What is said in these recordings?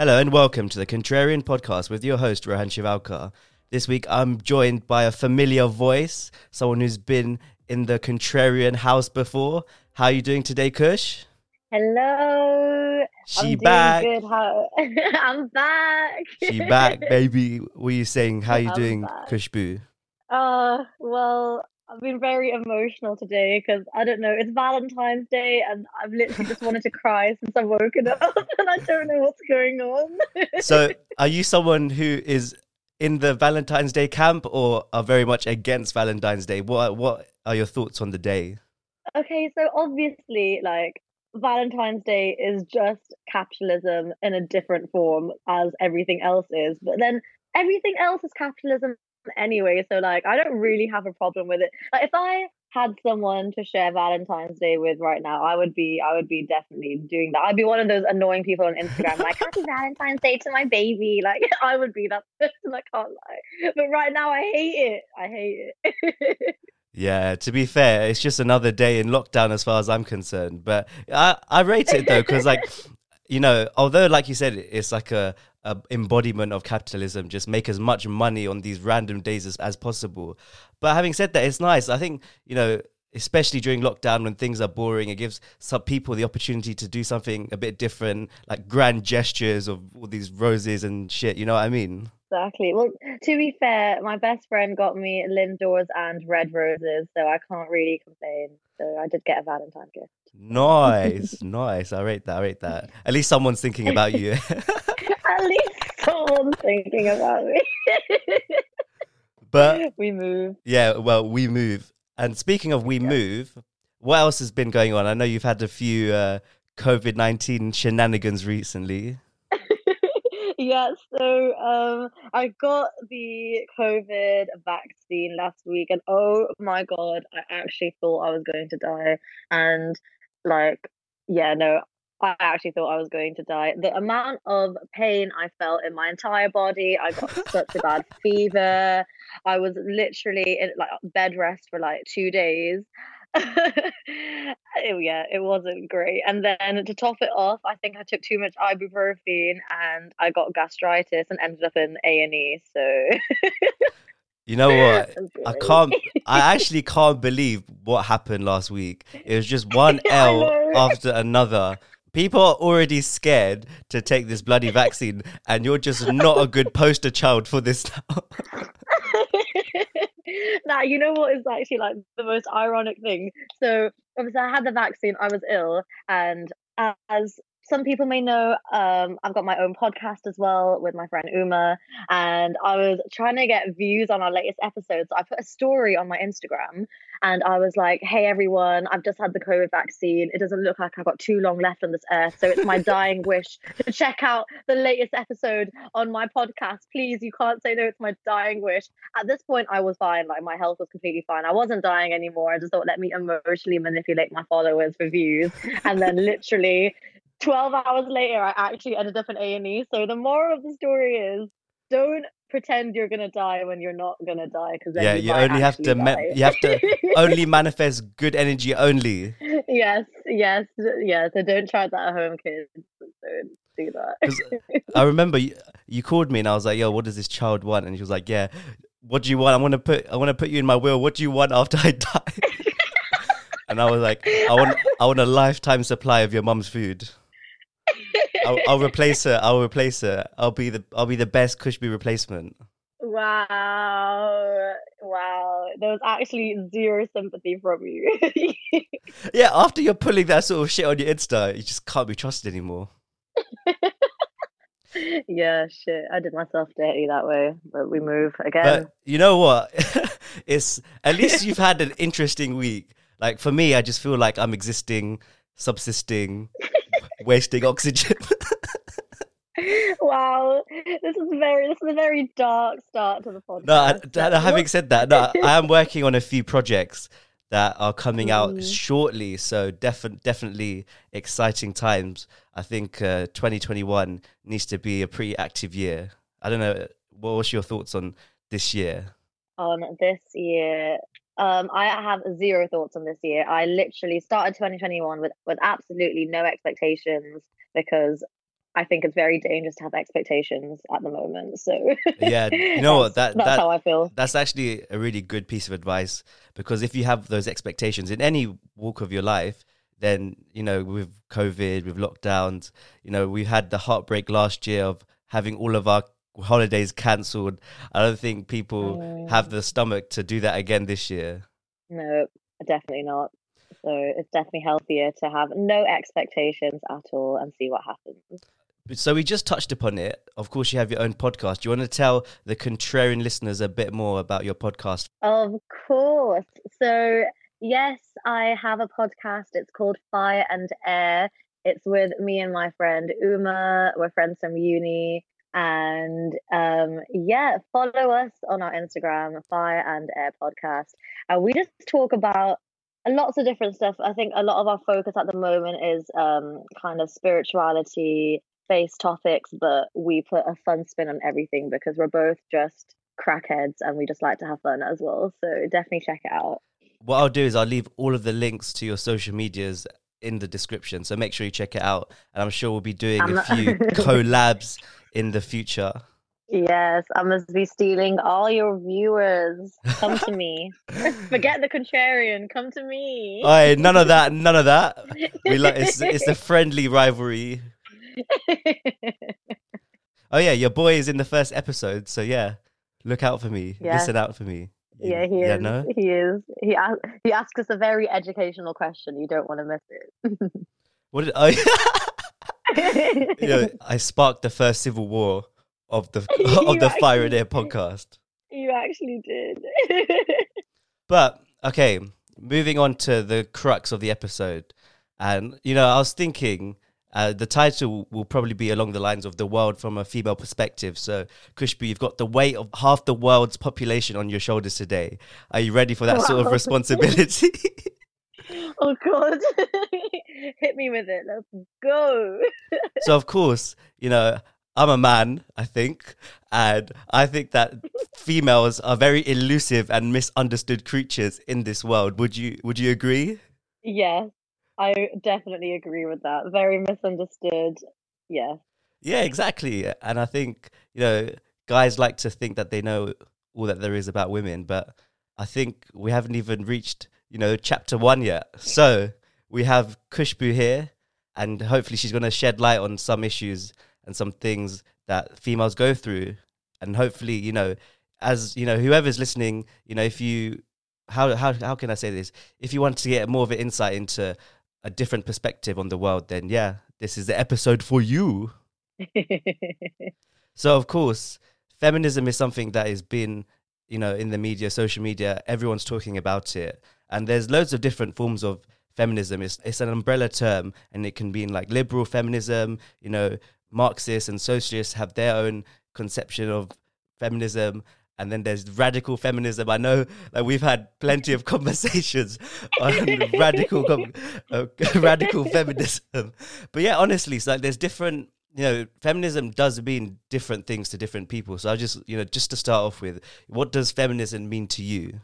Hello and welcome to the Contrarian Podcast with your host, Rohan Shivalkar. This week I'm joined by a familiar voice, someone who's been in the Contrarian house before. How are you doing today, Khush? Hello. She I'm doing back. good. How... I'm back. She back, baby. What are you saying? How are you I'm doing, back. Khushbu? Uh, well, I've been very emotional today because I don't know. It's Valentine's Day, and I've literally just wanted to cry since I've woken up, and I don't know what's going on. So, are you someone who is in the Valentine's Day camp or are very much against Valentine's Day? What What are your thoughts on the day? okay, so obviously, like. Valentine's Day is just capitalism in a different form as everything else is. But then everything else is capitalism anyway. So like I don't really have a problem with it. Like if I had someone to share Valentine's Day with right now, I would be I would be definitely doing that. I'd be one of those annoying people on Instagram like happy Valentine's Day to my baby. Like I would be that person, I can't lie. But right now I hate it. I hate it. Yeah, to be fair, it's just another day in lockdown as far as I'm concerned. But I, I rate it though, because like, you know, although like you said, it's like a, embodiment of capitalism, just make as much money on these random days as, as possible. But having said that, it's nice. I think, you know, especially during lockdown when things are boring, it gives some people the opportunity to do something a bit different, like grand gestures of all these roses and shit. You know what I mean? Exactly. Well, to be fair, my best friend got me Lindors and red roses, so I can't really complain. So I did get a Valentine's gift. Nice, nice. I rate that. I rate that. At least someone's thinking about you. At least someone's thinking about me. but we move. yeah, well, we move. And speaking of we move, what else has been going on? I know you've had a few uh, COVID nineteen shenanigans recently. Yeah, so um, I got the COVID vaccine last week, and oh my god, I actually thought I was going to die. And like, yeah, no, I actually thought I was going to die. The amount of pain I felt in my entire body, I got such a bad fever. I was literally in like bed rest for like two days. Oh, yeah, it wasn't great. And then to top it off, I think I took too much ibuprofen and I got gastritis and ended up in A and E. So You know what? I can't. I actually can't believe what happened last week. It was just one L after another. People are already scared to take this bloody vaccine, and you're just not a good poster child for this now. now you know what is actually like the most ironic thing? So obviously i had the vaccine i was ill and as some people may know um, i've got my own podcast as well with my friend uma and i was trying to get views on our latest episodes i put a story on my instagram and i was like hey everyone i've just had the covid vaccine it doesn't look like i've got too long left on this earth so it's my dying wish to check out the latest episode on my podcast please you can't say no it's my dying wish at this point I was fine. Like my health was completely fine. I wasn't dying anymore. I just thought let me emotionally manipulate my followers for views. And then literally 12 hours later I actually ended up in A&E. So the moral of the story is don't pretend you're gonna die when you're not gonna die because yeah, you only have to. Ma- you have to only manifest good energy only. yes, yes, yeah. So don't try that at home, kids. Don't do that I remember you, you called me and I was like, "Yo, what does this child want?" And she was like, "Yeah, what do you want? I want to put I want to put you in my will. What do you want after I die?" and I was like, "I want I want a lifetime supply of your mum's food. I'll, I'll replace her. I'll replace her. I'll be the I'll be the best Khushbu replacement." Wow. Wow. There was actually zero sympathy from you. Yeah, after you're pulling that sort of shit on your Insta, you just can't be trusted anymore. yeah, shit. I did myself dirty that way, but we move again. But you know what? it's at least you've had an interesting week. Like for me, I just feel like I'm existing, subsisting, wasting oxygen. wow, this is very this is a very dark start to the podcast. no, I, having said that, no, I am working on a few projects that are coming out Mm. shortly. So defi- definitely exciting times. I think uh, 2021 needs to be a pretty active year. I don't know. What was your thoughts on this year? on this year. Um, I have zero thoughts on this year. I literally started 2021 with with absolutely no expectations because I think it's very dangerous to have expectations at the moment. So yeah, you know what that that's that how I feel. that's actually a really good piece of advice because if you have those expectations in any walk of your life, then you know with COVID, with lockdowns, you know we had the heartbreak last year of having all of our holidays cancelled. I don't think people have Mm. the stomach to do that again this year. No, definitely not. So it's definitely healthier to have no expectations at all and see what happens. So we just touched upon it. Of course, you have your own podcast. Do you want to tell the contrarian listeners a bit more about your podcast? Of course. So, yes, I have a podcast. It's called Fire and Air. It's with me and my friend Uma. We're friends from uni. And um, yeah, follow us on our Instagram, Fire and Air Podcast. And we just talk about lots of different stuff. I think a lot of our focus at the moment is um, kind of spirituality based topics, but we put a fun spin on everything because we're both just crackheads and we just like to have fun as well. So definitely check it out. What I'll do is I'll leave all of the links to your social medias in the description. So make sure you check it out. And I'm sure we'll be doing I'm a not- few collabs in the future. Yes, I must be stealing all your viewers. Come to me. Forget the contrarian. Come to me. Oi, none of that, none of that. We like it's it's a friendly rivalry. Oh yeah, your boy is in the first episode, so yeah, look out for me. Yeah. Listen out for me. You- yeah, he yeah, is. no. He is. He as- he asks us a very educational question. You don't want to miss it. What did I? Oh, you know, I sparked the first civil war of the You of the Fire and Air podcast. you actually did. But okay, moving on to the crux of the episode, and you know, I was thinking. Uh, the title will probably be along the lines of the world from a female perspective. So, Khushbu, you've got the weight of half the world's population on your shoulders today. Are you ready for that sort of responsibility? oh God! Hit me with it. Let's go. so, of course, you know, I'm a man, I think, and I think that females are very elusive and misunderstood creatures in this world. Would you Would you agree? Yes, I definitely agree with that. Very misunderstood. yeah Yeah, exactly. And I think, you know, guys like to think that they know all that there is about women, but I think we haven't even reached, you know, chapter one yet. So we have Khushbu here, and hopefully she's going to shed light on some issues and some things that females go through. And hopefully, you know, as, you know, whoever's listening, you know, if you, how, how, how can I say this? If you want to get more of an insight into a different perspective on the world, then yeah, this is the episode for you. So of course, feminism is something that has been, you know, in the media, social media, everyone's talking about it. And there's loads of different forms of feminism. It's it's an umbrella term and it can be in like liberal feminism, you know, Marxists and socialists have their own conception of feminism. And then there's radical feminism. I know that we've had plenty of conversations on radical com- uh, radical feminism. But yeah, honestly, it's like there's different you know, feminism does mean different things to different people. So I just, you know, just to start off with, what does feminism mean to you?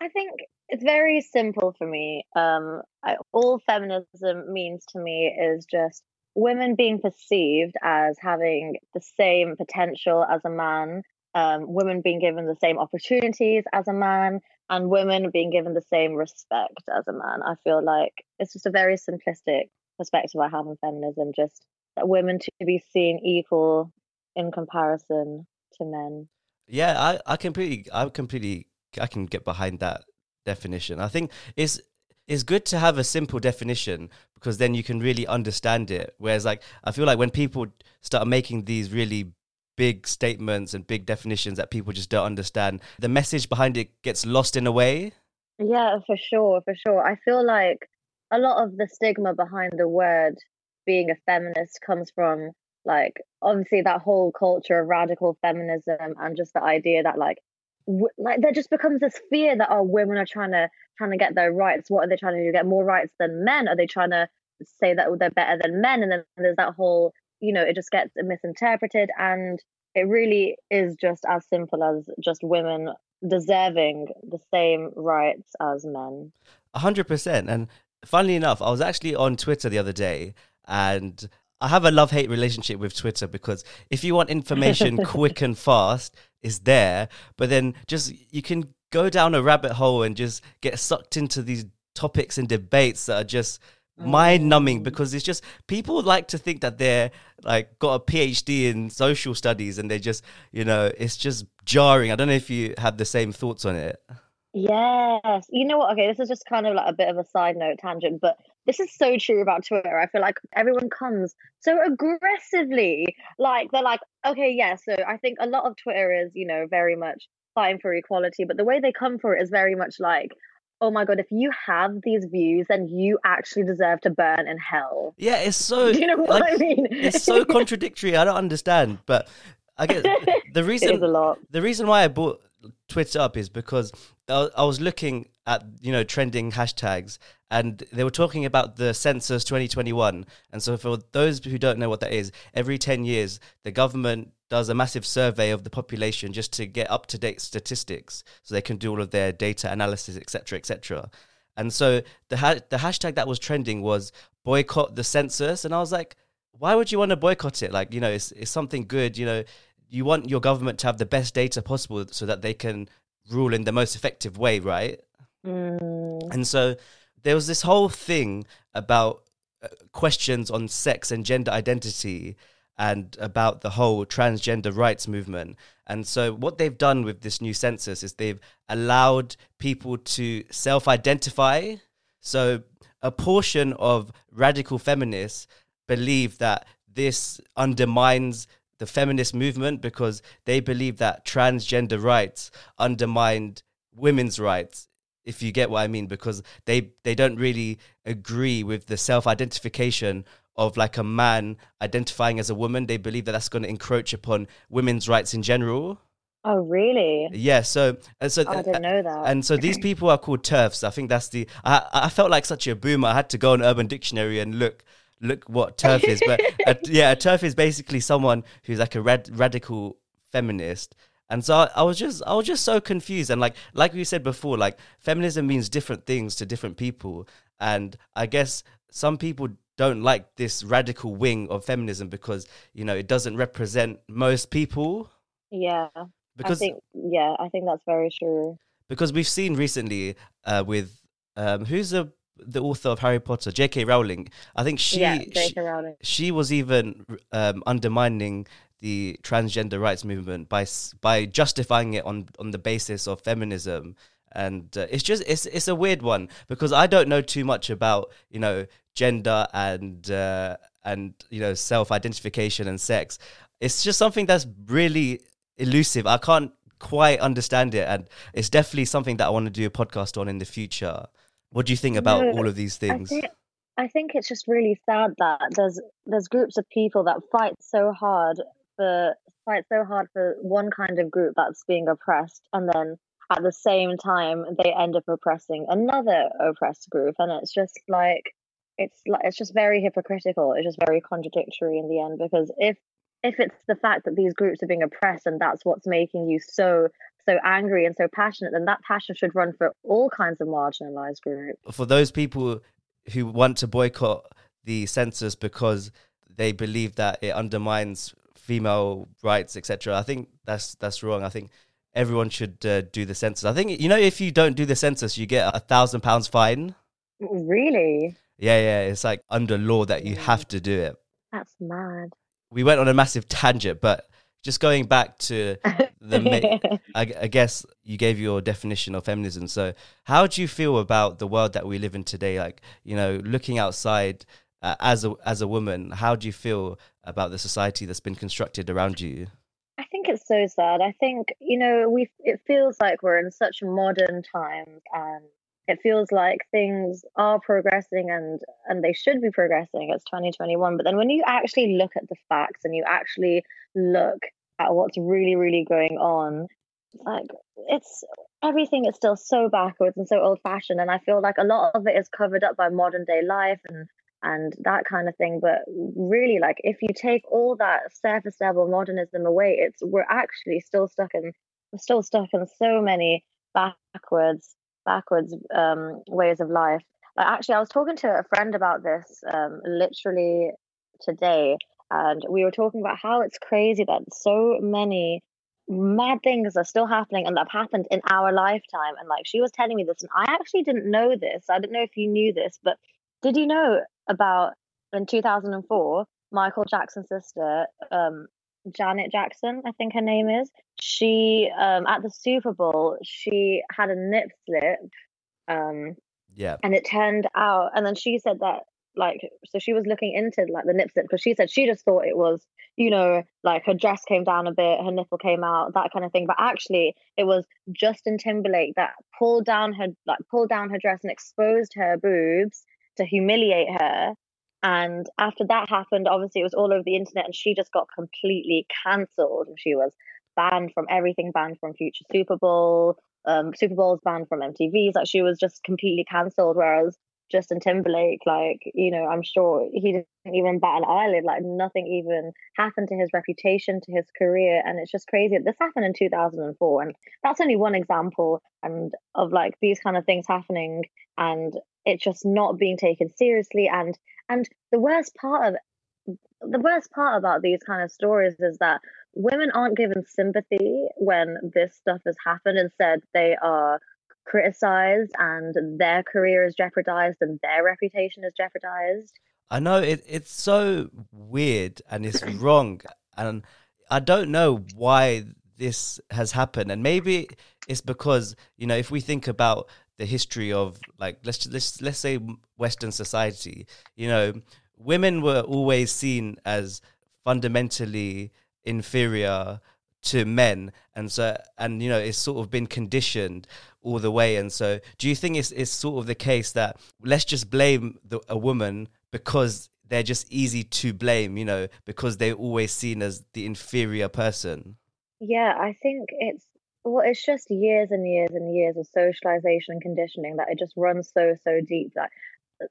I think it's very simple for me. Um, I, all feminism means to me is just women being perceived as having the same potential as a man, um, women being given the same opportunities as a man, and women being given the same respect as a man. I feel like it's just a very simplistic perspective I have on feminism, just that women to be seen equal in comparison to men. Yeah, I, I completely, I completely, I can get behind that definition. I think it's it's good to have a simple definition because then you can really understand it. Whereas, like, I feel like when people start making these really big statements and big definitions that people just don't understand, the message behind it gets lost in a way. Yeah, for sure, for sure. I feel like a lot of the stigma behind the word being a feminist comes from like obviously that whole culture of radical feminism and just the idea that like like there just becomes this fear that oh women are trying to trying to get their rights. What are they trying to do? Get more rights than men? Are they trying to say that they're better than men? And then there's that whole you know it just gets misinterpreted. And it really is just as simple as just women deserving the same rights as men. A hundred percent. And funnily enough, I was actually on Twitter the other day and I have a love hate relationship with Twitter because if you want information quick and fast, it's there. But then just you can go down a rabbit hole and just get sucked into these topics and debates that are just mind numbing Mm. because it's just people like to think that they're like got a PhD in social studies and they just you know it's just jarring. I don't know if you have the same thoughts on it. Yes. You know what? Okay, this is just kind of like a bit of a side note tangent, but this is so true about Twitter. I feel like everyone comes so aggressively. Like they're like, okay, yeah, so I think a lot of Twitter is, you know, very much fighting for equality, but the way they come for it is very much like, oh my god, if you have these views, then you actually deserve to burn in hell. Yeah, it's so Do you know what like, I mean? it's so contradictory. I don't understand, but I guess the reason is a lot. the reason why I brought Twitter up is because I was looking at you know trending hashtags and they were talking about the census 2021 and so for those who don't know what that is every 10 years the government does a massive survey of the population just to get up to date statistics so they can do all of their data analysis etc etc and so the ha- the hashtag that was trending was boycott the census. And I was like why would you want to boycott it? Like you know it's it's something good you know you want your government to have the best data possible so that they can rule in the most effective way, right? Mm, And so there was this whole thing about uh, questions on sex and gender identity and about the whole transgender rights movement. And so what they've done with this new census is they've allowed people to self identify. So a portion of radical feminists believe that this undermines the feminist movement because they believe that transgender rights undermined women's rights if you get what i mean because they they don't really agree with the self-identification of like a man identifying as a woman they believe that that's going to encroach upon women's rights in general oh, really? yeah so and so Oh, I didn't know that. and so these people are called TERFs. I think that's the. I I felt like such a boomer. I had to go on Urban Dictionary and look look what TERF is. But a, yeah, a TERF is basically someone who's like a rad, radical feminist. And so I, I was just I was just so confused. And like like we said before, like feminism means different things to different people. And I guess some people don't like this radical wing of feminism because you know it doesn't represent most people. yeah. Because I think yeah, I think that's very true. because we've seen recently uh, with um, who's the the author of Harry Potter, J.K. Rowling. I think she yeah, she, she was even um, undermining the transgender rights movement by by justifying it on on the basis of feminism. And uh, it's just it's it's a weird one because I don't know too much about you know gender and uh, and you know self identification and sex. It's just something that's really elusive. I can't quite understand it, and it's definitely something that I want to do a podcast on in the future. What do you think about No, all of these I things? think I think it's just really sad that there's there's groups of people that fight so hard for fight so hard for one kind of group that's being oppressed and then at the same time they end up oppressing another oppressed group and it's just like it's like it's just very hypocritical it's just very contradictory in the end because if if it's the fact that these groups are being oppressed and that's what's making you so so angry and so passionate then that passion should run for all kinds of marginalized groups for those people who want to boycott the census because they believe that it undermines female rights, etc. I think that's that's wrong. I think everyone should uh, do the census. I think you know if you don't do the census, you get a thousand pounds fine. really Yeah, yeah, it's like under law that you have to do it. That's mad. We went on a massive tangent, but just going back to the ma- I, I guess you gave your definition of feminism. So, how do you feel about the world that we live in today? Like, you know, looking outside uh, as a as a woman, how do you feel about the society that's been constructed around you? I think it's so sad. I think you know we. It feels like we're in such modern times, and it feels like things are progressing, and and they should be progressing. It's 2021, but then when you actually look at the facts and you actually look at what's really, really going on, like it's everything is still so backwards and so old fashioned, and I feel like a lot of it is covered up by modern day life and and that kind of thing. But really, like if you take all that surface level modernism away, it's we're actually still stuck in we're still stuck in so many backwards backwards um, ways of life. Actually, I was talking to a friend about this um, literally today, and we were talking about how it's crazy that so many mad things are still happening and that have happened in our lifetime. And like she was telling me this, and I actually didn't know this. I don't know if you knew this, but did you know about in 2004, Michael Jackson's sister, um, Janet Jackson, I think her name is. She um, at the Super Bowl, she had a nip slip. Um, yeah. And it turned out, and then she said that like so she was looking into like the nip slip because she said she just thought it was you know like her dress came down a bit her nipple came out that kind of thing but actually it was justin timberlake that pulled down her like pulled down her dress and exposed her boobs to humiliate her and after that happened obviously it was all over the internet and she just got completely cancelled she was banned from everything banned from future super bowl um super bowls banned from mtv's like she was just completely cancelled whereas Justin Timberlake, like, you know, I'm sure he didn't even bat an eyelid. Like, nothing even happened to his reputation, to his career. And it's just crazy. This happened in 2004. And that's only one example and of like these kind of things happening and it just not being taken seriously. And, and the worst part of the worst part about these kind of stories is that women aren't given sympathy when this stuff has happened. Instead, they are criticized and their career is jeopardized and their reputation is jeopardized. I know it, it's so weird and it's wrong. And I don't know why this has happened. And maybe it's because, you know, if we think about the history of like let's let's let's say western society, you know, women were always seen as fundamentally inferior to men and so and you know it's sort of been conditioned all the way. And so, do you think it's, it's sort of the case that let's just blame the, a woman because they're just easy to blame, you know, because they're always seen as the inferior person? Yeah, I think it's well, it's just years and years and years of socialization and conditioning that it just runs so so deep that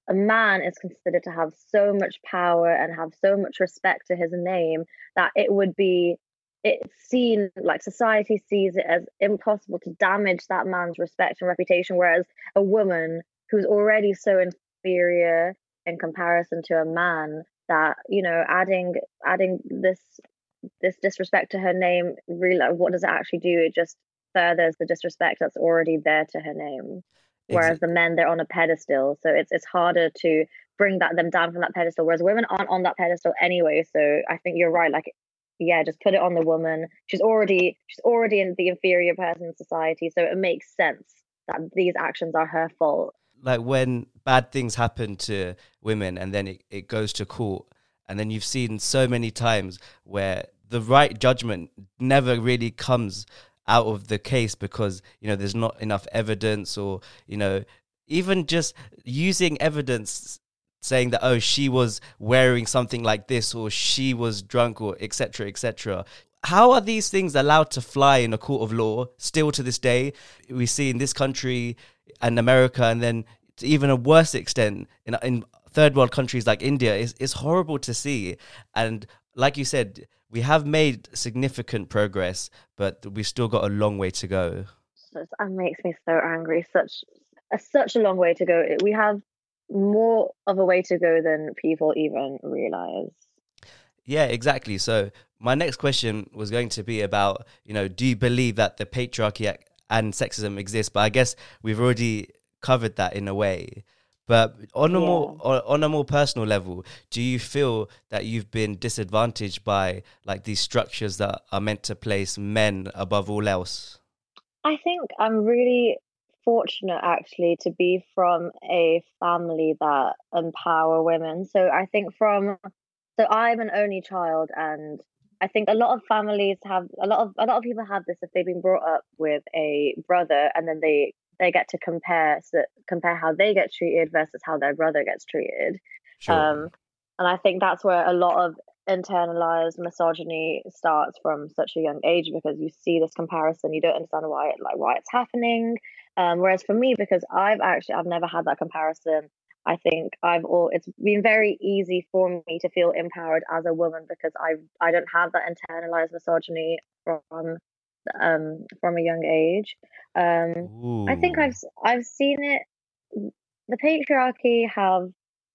a man is considered to have so much power and have so much respect to his name that it would be it's seen like society sees it as impossible to damage that man's respect and reputation whereas a woman who's already so inferior in comparison to a man that you know adding adding this this disrespect to her name really what does it actually do it just furthers the disrespect that's already there to her name whereas exactly. the men they're on a pedestal so it's it's harder to bring that them down from that pedestal whereas women aren't on that pedestal anyway so i think you're right like yeah, just put it on the woman. She's already she's already in the inferior person in society, so it makes sense that these actions are her fault. Like when bad things happen to women and then it, it goes to court and then you've seen so many times where the right judgment never really comes out of the case because you know there's not enough evidence or you know even just using evidence saying that oh she was wearing something like this or she was drunk or etc etc how are these things allowed to fly in a court of law still to this day? We see in this country and america and then to even a worse extent in, in third world countries like india is it's horrible to see and like you said we have made significant progress but we've still got a long way to go that makes me so angry such a, such a long way to go we have more of a way to go than people even realize. Yeah, exactly. So my next question was going to be about, you know, do you believe that the patriarchy and sexism exist? But I guess we've already covered that in a way. But on a yeah. more on a more personal level, do you feel that you've been disadvantaged by like these structures that are meant to place men above all else? I think I'm really fortunate actually to be from a family that empower women. So I think from so I'm an only child and I think a lot of families have a lot of a lot of people have this if they've been brought up with a brother and then they they get to compare so compare how they get treated versus how their brother gets treated. Sure. Um, and I think that's where a lot of internalized misogyny starts from such a young age because you see this comparison, you don't understand why it, like why it's happening, um, whereas for me, because I've actually I've never had that comparison. I think I've all it's been very easy for me to feel empowered as a woman because I I don't have that internalized misogyny from um from a young age. Um, I think I've I've seen it. The patriarchy have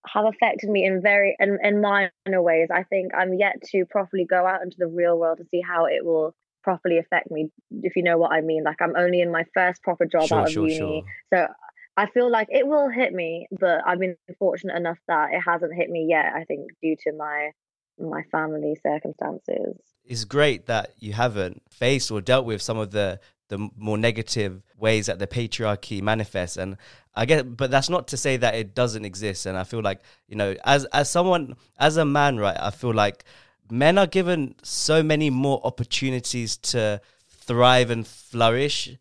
have affected me in very in, in minor ways. I think I'm yet to properly go out into the real world to see how it will properly affect me, if you know what I mean. Like I'm only in my first proper job Sure, out of sure, uni. sure. So I feel like it will hit me, but I've been fortunate enough that it hasn't hit me yet, I think, due to my my family circumstances. It's great that you haven't faced or dealt with some of the the more negative ways that the patriarchy manifests and i get but that's not to say that it doesn't exist and i feel like you know as as someone as a man right i feel like men are given so many more opportunities to thrive and flourish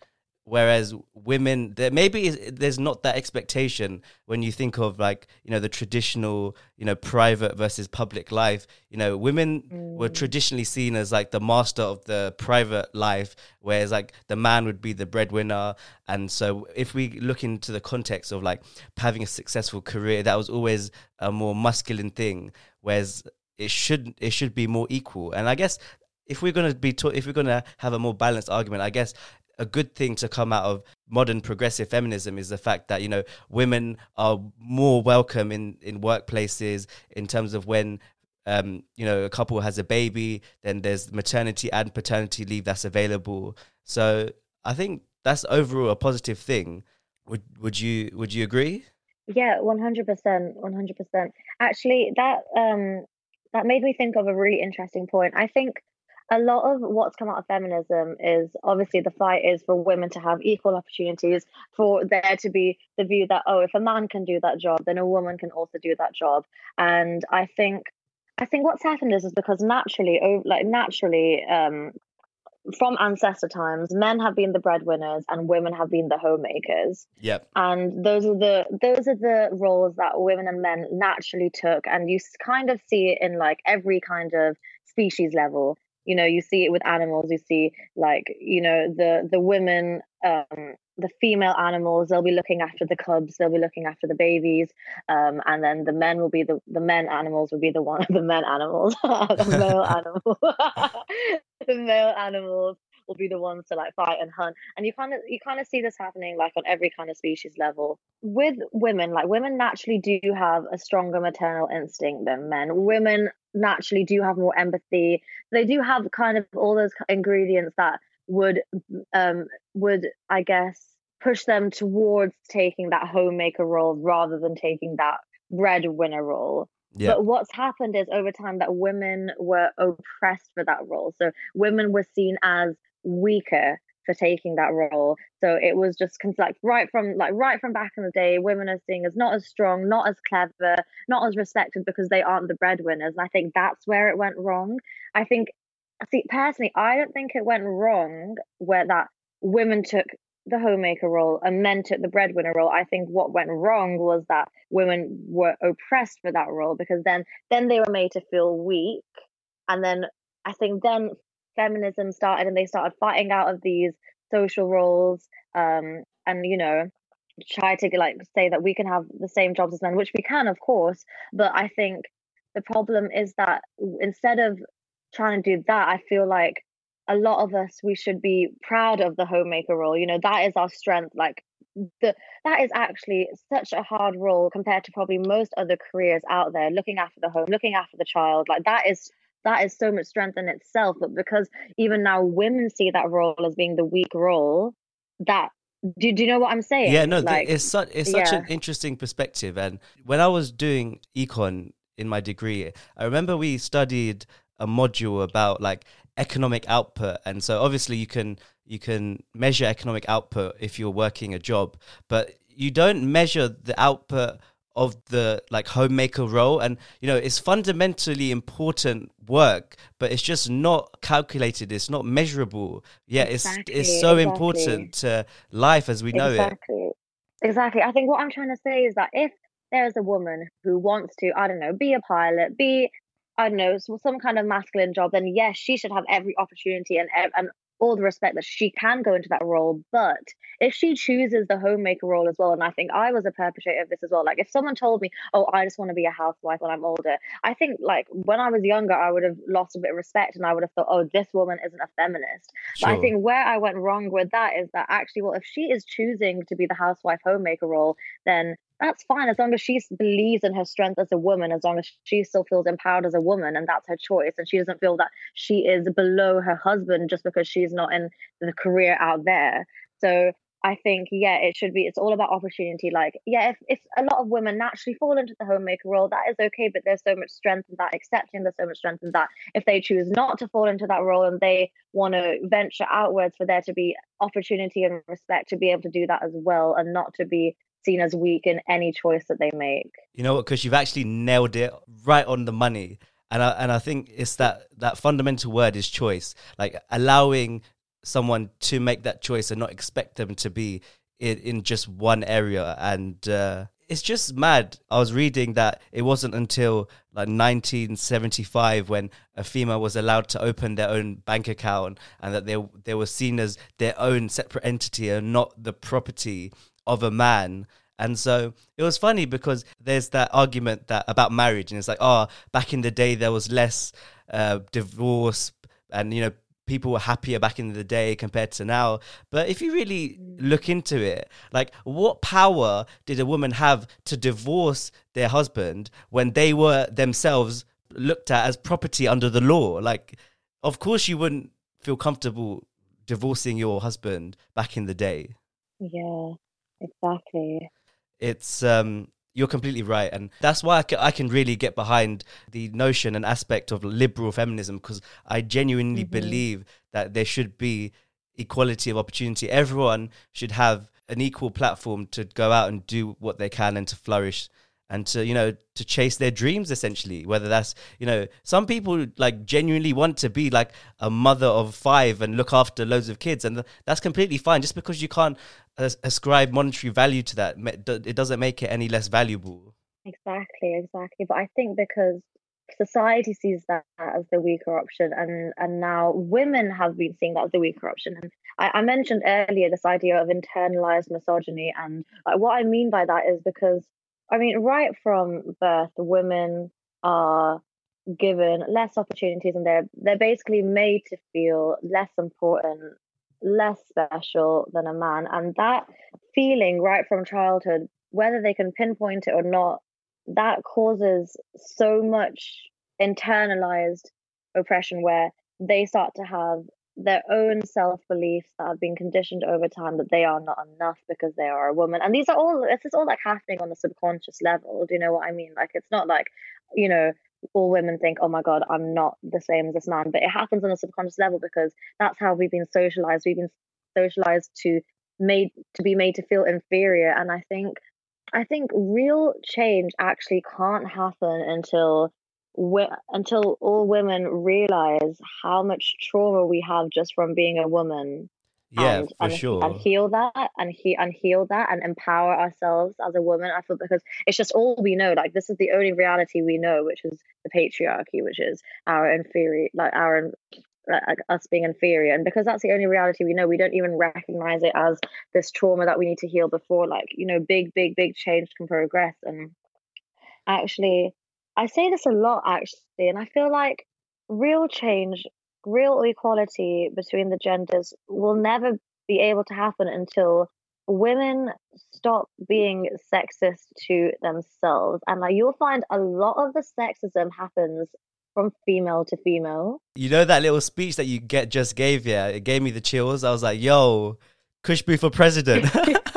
whereas women there maybe there's not that expectation when you think of like you know the traditional you know private versus public life. You know women were Mm. traditionally seen as like the master of the private life whereas like the man would be the breadwinner. And so if we look into the context of like having a successful career that was always a more masculine thing whereas it should it should be more equal. And i guess if we're going to be ta- if we're going to have a more balanced argument i guess a good thing to come out of modern progressive feminism is the fact that you know women are more welcome in in workplaces in terms of when um you know a couple has a baby then there's maternity and paternity leave that's available so i think that's overall a positive thing would would you would you agree Yeah, one hundred percent, one hundred percent. Actually, that um that made me think of a really interesting point. I think a lot of what's come out of feminism is obviously the fight is for women to have equal opportunities, for there to be the view that oh, if a man can do that job, then a woman can also do that job. And I think I think what's happened is is because naturally, oh, like naturally, um, from ancestor times, men have been the breadwinners and women have been the homemakers. Yep. And those are the those are the roles that women and men naturally took. And you kind of see it in like every kind of species level you know you see it with animals you see like you know the the women um the female animals they'll be looking after the cubs they'll be looking after the babies um and then the men will be the the men animals will be the one the men animals the male animal the male animals will be the ones to like fight and hunt and you kind of you kind of see this happening like on every kind of species level. With women like women naturally do have a stronger maternal instinct than men. Women naturally do have more empathy. They do have kind of all those ingredients that would um would i guess push them towards taking that homemaker role rather than taking that breadwinner role. Yeah. But what's happened is over time that women were oppressed for that role. So women were seen as weaker for taking that role. So it was just like right from like right from back in the day, women are seen as not as strong, not as clever, not as respected because they aren't the breadwinners. And I think that's where it went wrong. I think see personally, I don't think it went wrong where that women took the homemaker role and men took the breadwinner role. I think what went wrong was that women were oppressed for that role because then then they were made to feel weak. And then I think then feminism started and they started fighting out of these social roles um and you know try to like say that we can have the same jobs as men which we can of course but i think the problem is that instead of trying to do that i feel like a lot of us we should be proud of the homemaker role you know that is our strength like the that is actually such a hard role compared to probably most other careers out there looking after the home looking after the child like that is that is so much strength in itself but because even now women see that role as being the weak role that do, do you know what i'm saying Yeah, no, like it's such it's such yeah. an interesting perspective. And when I was doing econ in my degree, I remember we studied a module about like economic output, and so obviously you can you can measure economic output if you're working a job, but you don't measure the output of the like homemaker role. And you know it's fundamentally important work but it's just not calculated. It's not measurable. Yeah it's it's so exactly. important to life as we know it. Exactly exactly. I think what i'm trying to say is that if there's a woman who wants to i don't know be a pilot be i don't know some, some kind of masculine job then yes she should have every opportunity and and all the respect that she can go into that role but if she chooses the homemaker role as well and i think i was a perpetrator of this as well like if someone told me oh i just want to be a housewife when i'm older i think like when i was younger i would have lost a bit of respect and i would have thought oh this woman isn't a feminist. But I think where I went wrong with that is that actually, well, if she is choosing to be the housewife homemaker role, then that's fine as long as she believes in her strength as a woman, as long as she still feels empowered as a woman, and that's her choice, and she doesn't feel that she is below her husband just because she's not in the career out there. So I think, yeah, it should be, it's all about opportunity. Like, yeah, if, if a lot of women naturally fall into the homemaker role, that is okay, but there's so much strength in that, accepting there's so much strength in that. If they choose not to fall into that role and they want to venture outwards for there to be opportunity and respect to be able to do that as well and not to be seen as weak in any choice that they make. You know what? Because you've actually nailed it right on the money. And I, and I think it's that that fundamental word is choice, like allowing someone to make that choice and not expect them to be in, in just one area and uh, it's just mad i was reading that it wasn't until like 1975 when a female was allowed to open their own bank account and that they they were seen as their own separate entity and not the property of a man and so it was funny because there's that argument that about marriage and it's like oh back in the day there was less uh, divorce and you know people were happier back in the day compared to now. But if you really look into it, like what power did a woman have to divorce their husband when they were themselves looked at as property under the law? Like, of course, you wouldn't feel comfortable divorcing your husband back in the day. Yeah, exactly. It's um you're completely right and that's why I can, I can really get behind the notion and aspect of liberal feminism because i genuinely mm-hmm. believe that there should be equality of opportunity everyone should have an equal platform to go out and do what they can and to flourish and to you know to chase their dreams essentially whether that's you know some people like genuinely want to be like a mother of five and look after loads of kids and that's completely fine. Just because you can't ascribe monetary value to that it doesn't make it any less valuable. Exactly exactly. But i think because society sees that as the weaker option and and now women have been seeing that as the weaker option. And I, I mentioned earlier this idea of internalized misogyny and like, what i mean by that is because I mean, right from birth, women are given less opportunities and they're they're basically made to feel less important, less special than a man. And that feeling right from childhood, whether they can pinpoint it or not, that causes so much internalized oppression where they start to have their own self beliefs that have been conditioned over time that they are not enough because they are a woman. And these are all this is all like happening on the subconscious level. Do you know what I mean? Like it's not like, you know, all women think, oh my God, I'm not the same as this man. But it happens on a subconscious level because that's how we've been socialized. We've been socialized to made to be made to feel inferior. And I think I think real change actually can't happen until until all women realize how much trauma we have just from being a woman. Yeah and, for and, sure. and heal that and he and heal that and empower ourselves as a woman. I feel because it's just all we know like this is the only reality we know which is the patriarchy which is our inferior like our like us being inferior. And because that's the only reality we know we don't even recognize it as this trauma that we need to heal before like you know big big big change can progress. And actually I say this a lot actually, and I feel like real change, real equality between the genders will never be able to happen until women stop being sexist to themselves. And like you'll find a lot of the sexism happens from female to female. You know that little speech that you get just gave, yeah, it gave me the chills. I was like, yo, Khushbu for president.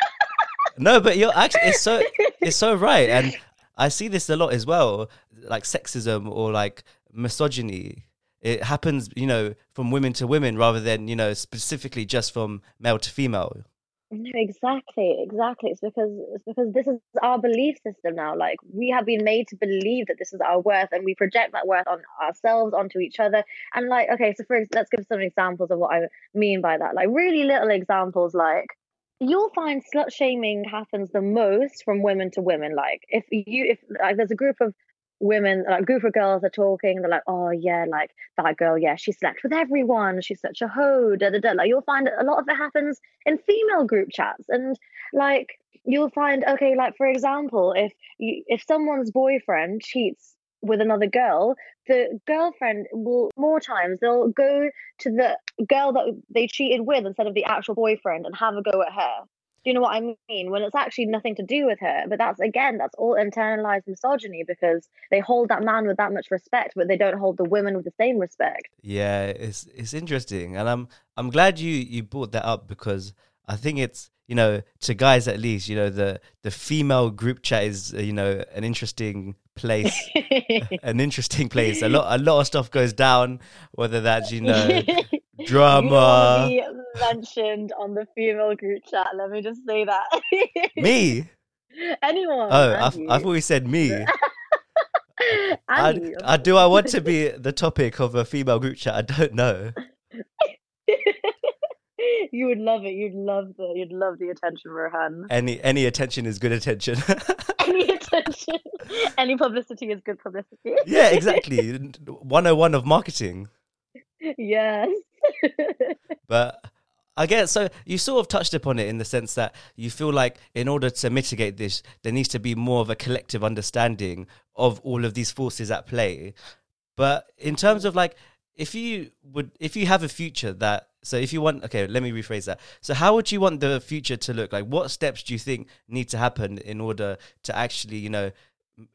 no, but you're actually it's so it's so right. And I see this a lot as well, like sexism or like misogyny. It happens, you know, from women to women rather than, you know, specifically just from male to female. No, exactly, exactly. It's because it's because this is our belief system now. Like we have been made to believe that this is our worth, and we project that worth on ourselves, onto each other. And like, okay, so for let's give some examples of what I mean by that. Like really little examples, like you'll find slut shaming happens the most from women to women. Like if you if like there's a group of women, like group of girls are talking, they're like, oh yeah, like that girl, yeah, she slept with everyone, she's such a hoe, da da da. Like you'll find a lot of it happens in female group chats, and like you'll find okay, like for example, if you if someone's boyfriend cheats with another girl, the girlfriend will more times they'll go to the girl that they cheated with instead of the actual boyfriend and have a go at her. Do you know what I mean? When it's actually nothing to do with her. But that's again, that's all internalized misogyny because they hold that man with that much respect, but they don't hold the women with the same respect. Yeah, it's it's interesting, and I'm I'm glad you you brought that up because I think it's you know to guys at least you know the the female group chat is uh, you know an interesting place an interesting place. A lot a lot of stuff goes down whether that's you know drama. you mentioned on the female group chat. Let me just say that. Me? Anyone. Oh I, I thought we said me. I, I, do I want to be the topic of a female group chat. I don't know you would love it. You'd love the you'd love the attention, Rohan. Any any attention is good attention. any attention, any publicity is good publicity. yeah, exactly. One hundred and one of marketing. Yes. but I guess so. You sort of touched upon it in the sense that you feel like in order to mitigate this, there needs to be more of a collective understanding of all of these forces at play. But in terms of like, if you would, if you have a future that so if you want, okay, let me rephrase that. So how would you want the future to look like? What steps do you think need to happen in order to actually, you know,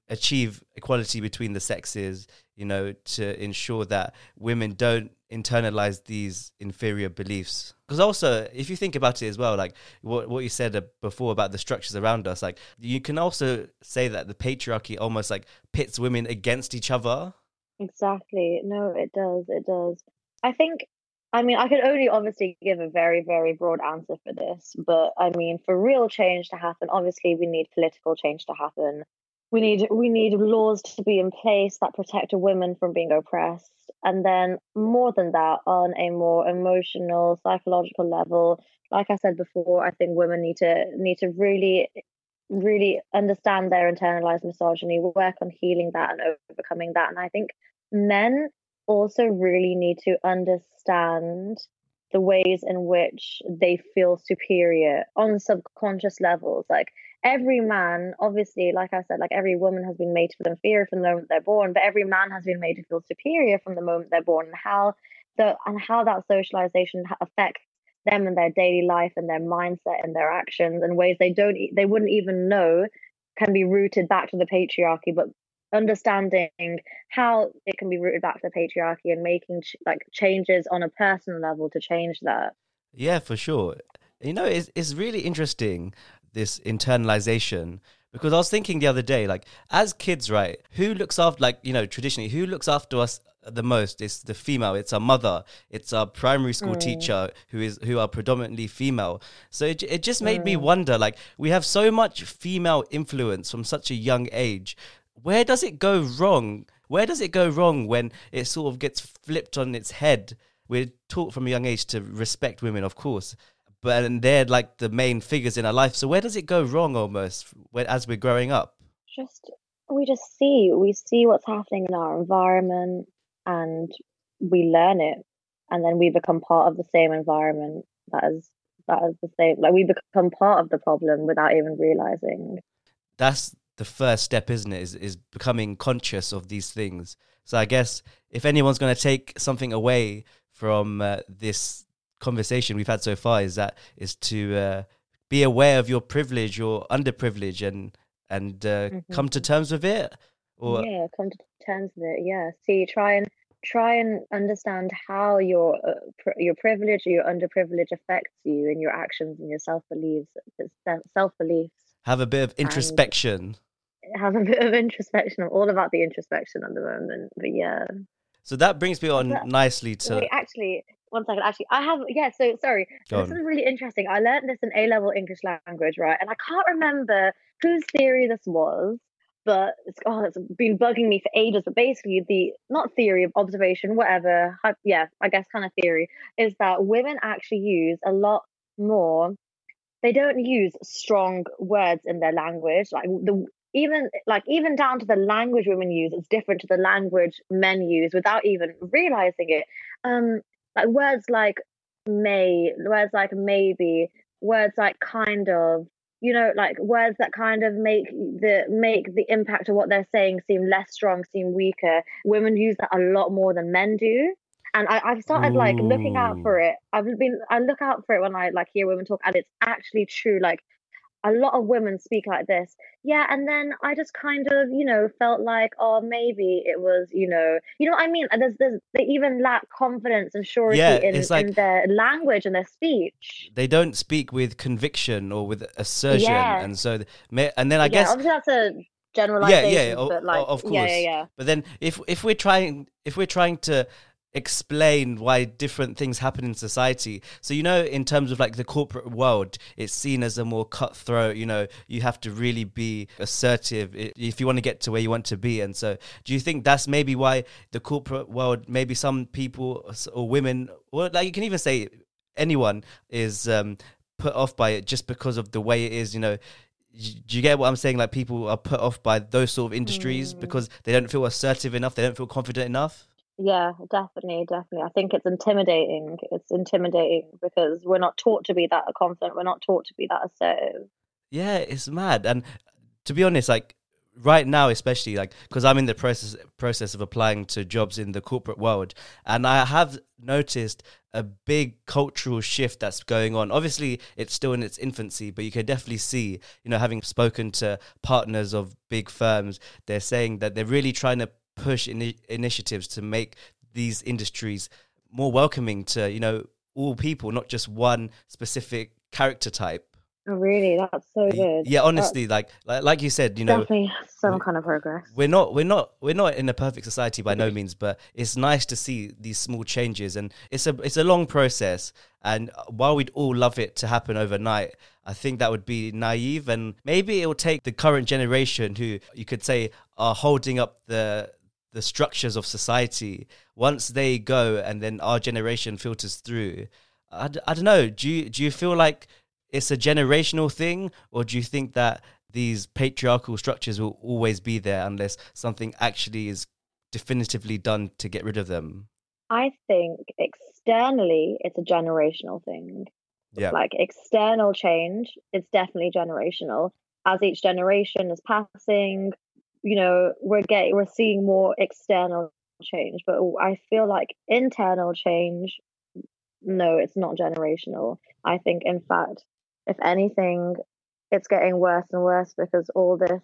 achieve equality between the sexes? You know, to ensure that women don't internalize these inferior beliefs. Because also, if you think about it as well, like what what you said uh, before about the structures around us, like you can also say that the patriarchy almost like pits women against each other. Exactly. No, it does. It does. I think I mean, I could only obviously give a very, very broad answer for this, but I mean, for real change to happen, obviously we need political change to happen. We need we need laws to be in place that protect women from being oppressed, and then more than that, on a more emotional, psychological level, like I said before, I think women need to need to really really understand their internalized misogyny, work on healing that and overcoming that. And I think men also really need to understand the ways in which they feel superior on subconscious levels. Like every man, obviously, like I said, like every woman has been made to feel inferior from the moment they're born, but every man has been made to feel superior from the moment they're born, and how the and how that socialization affects them and their daily life and their mindset and their actions in ways they don't they wouldn't even know can be rooted back to the patriarchy but understanding how it can be rooted back to the patriarchy and making ch- like changes on a personal level to change that. Yeah, for sure. You know, it's it's really interesting this internalization because I was thinking the other day, like as kids, right? Who looks after, like you know, traditionally, who looks after us the most? It's the female. It's our mother. It's our primary school mm. teacher who is who are predominantly female. So it it just made mm. me wonder, like we have so much female influence from such a young age where does it go wrong? Where does it go wrong when it sort of gets flipped on its head? We're taught from a young age to respect women, of course, but and they're like the main figures in our life. So where does it go wrong almost when, as we're growing up? Just we just see we see what's happening in our environment and we learn it and then we become part of the same environment that is that is the same like we become part of the problem without even realizing that's the first step, isn't it? Is is becoming conscious of these things. So I guess if anyone's going to take something away from uh, this conversation we've had so far, is that is to uh, be aware of your privilege or underprivilege and and uh, mm-hmm. come to terms with it. Or yeah, come to terms with it. Yeah. See, try and try and understand how your uh, pr- your privilege or your underprivilege affects you and your actions and your self beliefs, self beliefs. Have a bit of introspection have a bit of introspection. I'm all about the introspection at the moment. But yeah. So that brings me on that, nicely to. Wait, actually, one second. Actually, I have. Yeah. So sorry. Go this on. is really interesting. I learned this in A level English language, right? And I can't remember whose theory this was, but it's, oh, it's been bugging me for ages. But basically, the not theory of observation, whatever. Yeah, I guess kind of theory is that women actually use a lot more they don't use strong words in their language like the even like even down to the language women use it's different to the language men use without even realizing it um like words like may words like maybe words like kind of you know like words that kind of make the make the impact of what they're saying seem less strong seem weaker women use that a lot more than men do and I, I've started like looking out for it. I've been I look out for it when I like hear women talk, and it's actually true. Like a lot of women speak like this. Yeah, and then I just kind of, you know, felt like, oh, maybe it was, you know, you know what I mean. There's, there's, they even lack confidence and surety Yeah, in, like- in their language and their speech. They don't speak with conviction or with assertion, Yeah. and so and then I yeah, guess obviously that's a generalization, o- but like, of yeah, yeah, yeah. But then if if we're trying if we're trying to explain why different things happen in society. So you know in terms of like the corporate world, it's seen as a more cutthroat, you know, you have to really be assertive if you want to get to where you want to be. And so do you think that's maybe why the corporate world maybe some people or women or like you can even say anyone is um put off by it just because of the way it is, you know, do you get what I'm saying? Like people are put off by those sort of industries Mm. because they don't feel assertive enough, they don't feel confident enough. Yeah, definitely, definitely. I think it's intimidating. It's intimidating because we're not taught to be that confident. We're not taught to be that assertive. Yeah, it's mad. And to be honest, like right now, especially like because I'm in the process process of applying to jobs in the corporate world, and I have noticed a big cultural shift that's going on. Obviously, it's still in its infancy, but you can definitely see, you know, having spoken to partners of big firms, they're saying that they're really trying to push ini initiatives to make these industries more welcoming to, you know, all people, not just one specific character type. Oh, really? That's so good. Yeah, honestly, like, like like you said, you know, definitely some kind of progress. we're not we're not we're not in a perfect society by no mm-hmm. means, but it's nice to see these small changes, and it's a it's a long process. And while we'd all love it to happen overnight, I think that would be naive, and maybe it will take the current generation who you could say are holding up the the structures of society. Once they go, and then our generation filters through. I, d- I don't know. Do you do you feel like it's a generational thing, or do you think that these patriarchal structures will always be there unless something actually is definitively done to get rid of them? I think externally, it's a generational thing. Yeah. Like external change, it's definitely generational. As each generation is passing, you know, we're getting we're seeing more external change. But I feel like internal change, no, it's not generational. I think, in fact, if anything, it's getting worse and worse because all this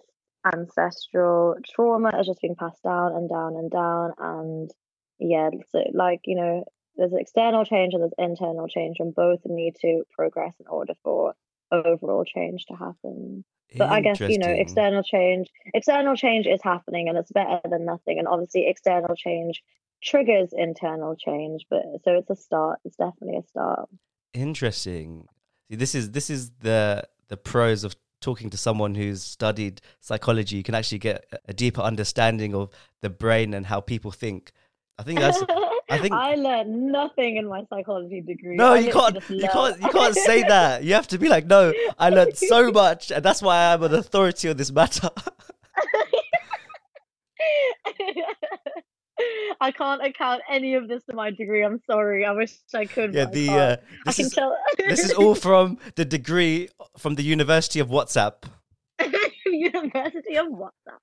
ancestral trauma is just being passed down and down and down. And yeah, so like, you know, there's external change and there's internal change, and both need to progress in order for overall change to happen. But I guess, you know, external change, external change is happening and it's better than nothing. And obviously, external change triggers internal change. But so it's a start. It's definitely a start. Interesting. See, this is this is the the pros of talking to someone who's studied psychology. You can actually get a deeper understanding of the brain and how people think. I think that's I think- I learned nothing in my psychology degree. no, I you can't. You can't. You can't say that. You have to be like, no, I learned so much, and that's why I'm an authority on this matter. I can't account any of this to my degree. I'm sorry. I wish I could. yeah, the uh, I this can is tell. this is all from the degree from the University of WhatsApp. University of WhatsApp.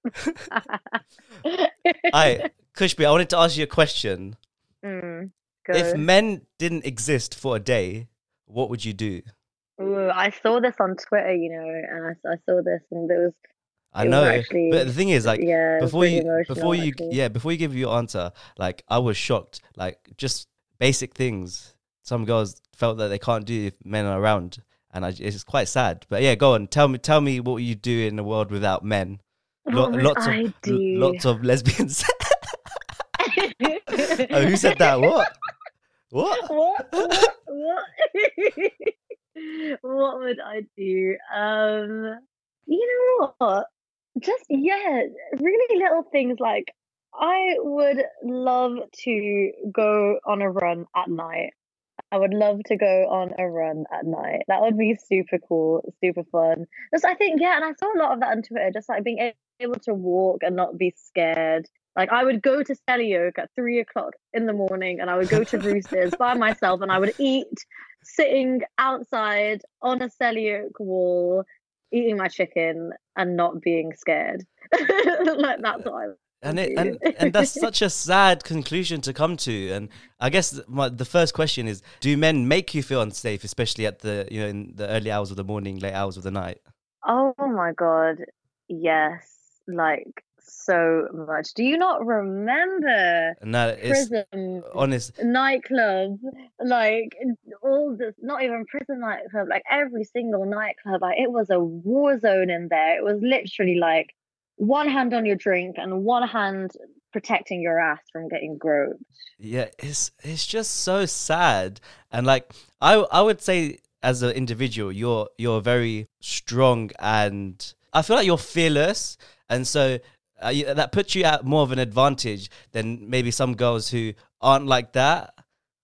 I Khushbu, I wanted to ask you a question. Mm. If men didn't exist for a day, what would you do? Ooh, I saw this on Twitter, you know, and I, I saw this, and there was I was know, actually- but the thing is, like, yeah, before you, before you, actually. yeah, before you give your answer, like, I was shocked. Like, just basic things. Some girls felt that they can't do if men are around, and I, it's quite sad. But yeah, go on. Tell me, tell me what you do in a world without men. Lo- lots of, I l- do? lots of lesbians. oh, who said that? What? What? what? What? What? what would I do? Um, you know what? Just yeah, really little things like I would love to go on a run at night. I would love to go on a run at night. That would be super cool, super fun. Just I think yeah, and I saw a lot of that on Twitter. Just like being able to walk and not be scared. Like I would go to Oak at three o'clock in the morning, and I would go to Roosters by myself, and I would eat sitting outside on a Oak wall, eating my chicken and not being scared. like that's what I and it and and that's such a sad conclusion to come to. And i guess my, the first question is do men make you feel unsafe especially at the you know in the early hours of the morning late hours of the night? Oh my god. Yes. Like so much. Do you not remember no it's Prism honest. nightclubs? Like all this not even Prism nightclub like every single nightclub like, it was a war zone in there. It was literally like one hand on your drink and one hand protecting your ass from getting groped. Yeah, it's it's just so sad. And like I I would say as an individual, you're you're very strong and I feel like you're fearless. And so uh, that puts you at more of an advantage than maybe some girls who aren't like that.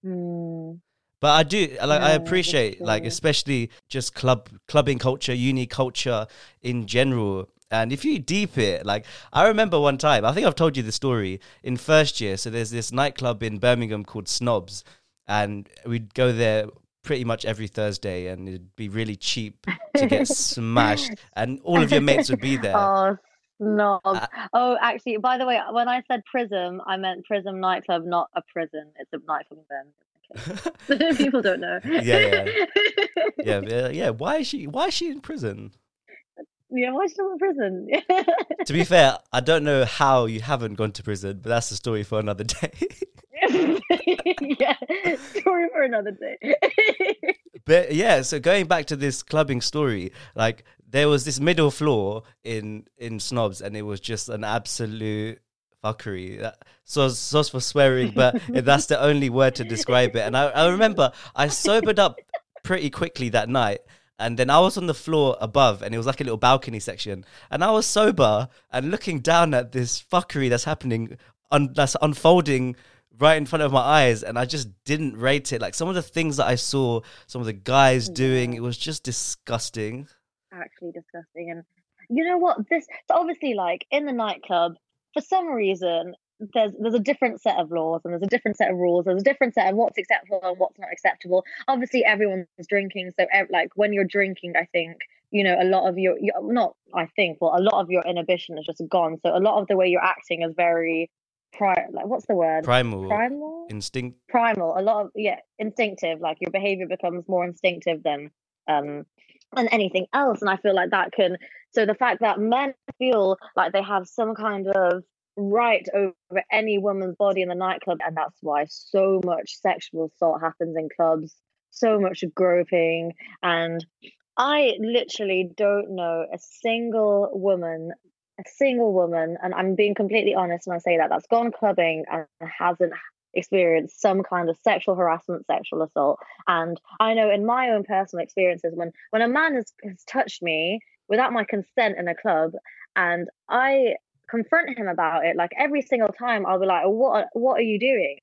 Mm. But I do like yeah, I appreciate like especially just club clubbing culture, uni culture in general and if you deep it, like I remember one time, I think I've told you the story in first year. So there's this nightclub in Birmingham called Snobs, and we'd go there pretty much every Thursday, and it'd be really cheap to get smashed, and all of your mates would be there. Oh, Snobs. Uh, oh, actually, by the way, when I said Prism, I meant Prism nightclub, not a prison. It's a nightclub in Birmingham. People don't know. yeah, yeah, yeah, yeah. Why is she? Why is she in prison? Yeah, why still in prison? to be fair, I don't know how you haven't gone to prison, but that's a story for another day. yeah, story for another day. but yeah, so going back to this clubbing story, like there was this middle floor in in Snobs, and it was just an absolute fuckery. So sauce for swearing, but that's the only word to describe it. And I, I remember I sobered up pretty quickly that night and then I was on the floor above, and it was like a little balcony section. And I was sober and looking down at this fuckery that's happening, un- that's unfolding right in front of my eyes. And I just didn't rate it. Like some of the things that I saw, some of the guys doing, it was just disgusting. Actually disgusting. And you know what? This, so obviously, like in the nightclub, for some reason, there's there's a different set of laws and there's a different set of rules. There's a different set of what's acceptable and what's not acceptable. Obviously, everyone's drinking, so like when you're drinking, I think you know a lot of your, your not I think well a lot of your inhibition is just gone. So a lot of the way you're acting is very pri like what's the word primal primal instinct primal a lot of yeah instinctive like your behavior becomes more instinctive than um than anything else and i feel like that can so the fact that men feel like they have some kind of right over any woman's body in the nightclub and that's why so much sexual assault happens in clubs so much groping and i literally don't know a single woman a single woman and i'm being completely honest when i say that that's gone clubbing and hasn't experienced some kind of sexual harassment sexual assault. And i know in my own personal experiences when when a man has, has touched me without my consent in a club and i confront him about it like every single time i'll be like what what are you doing?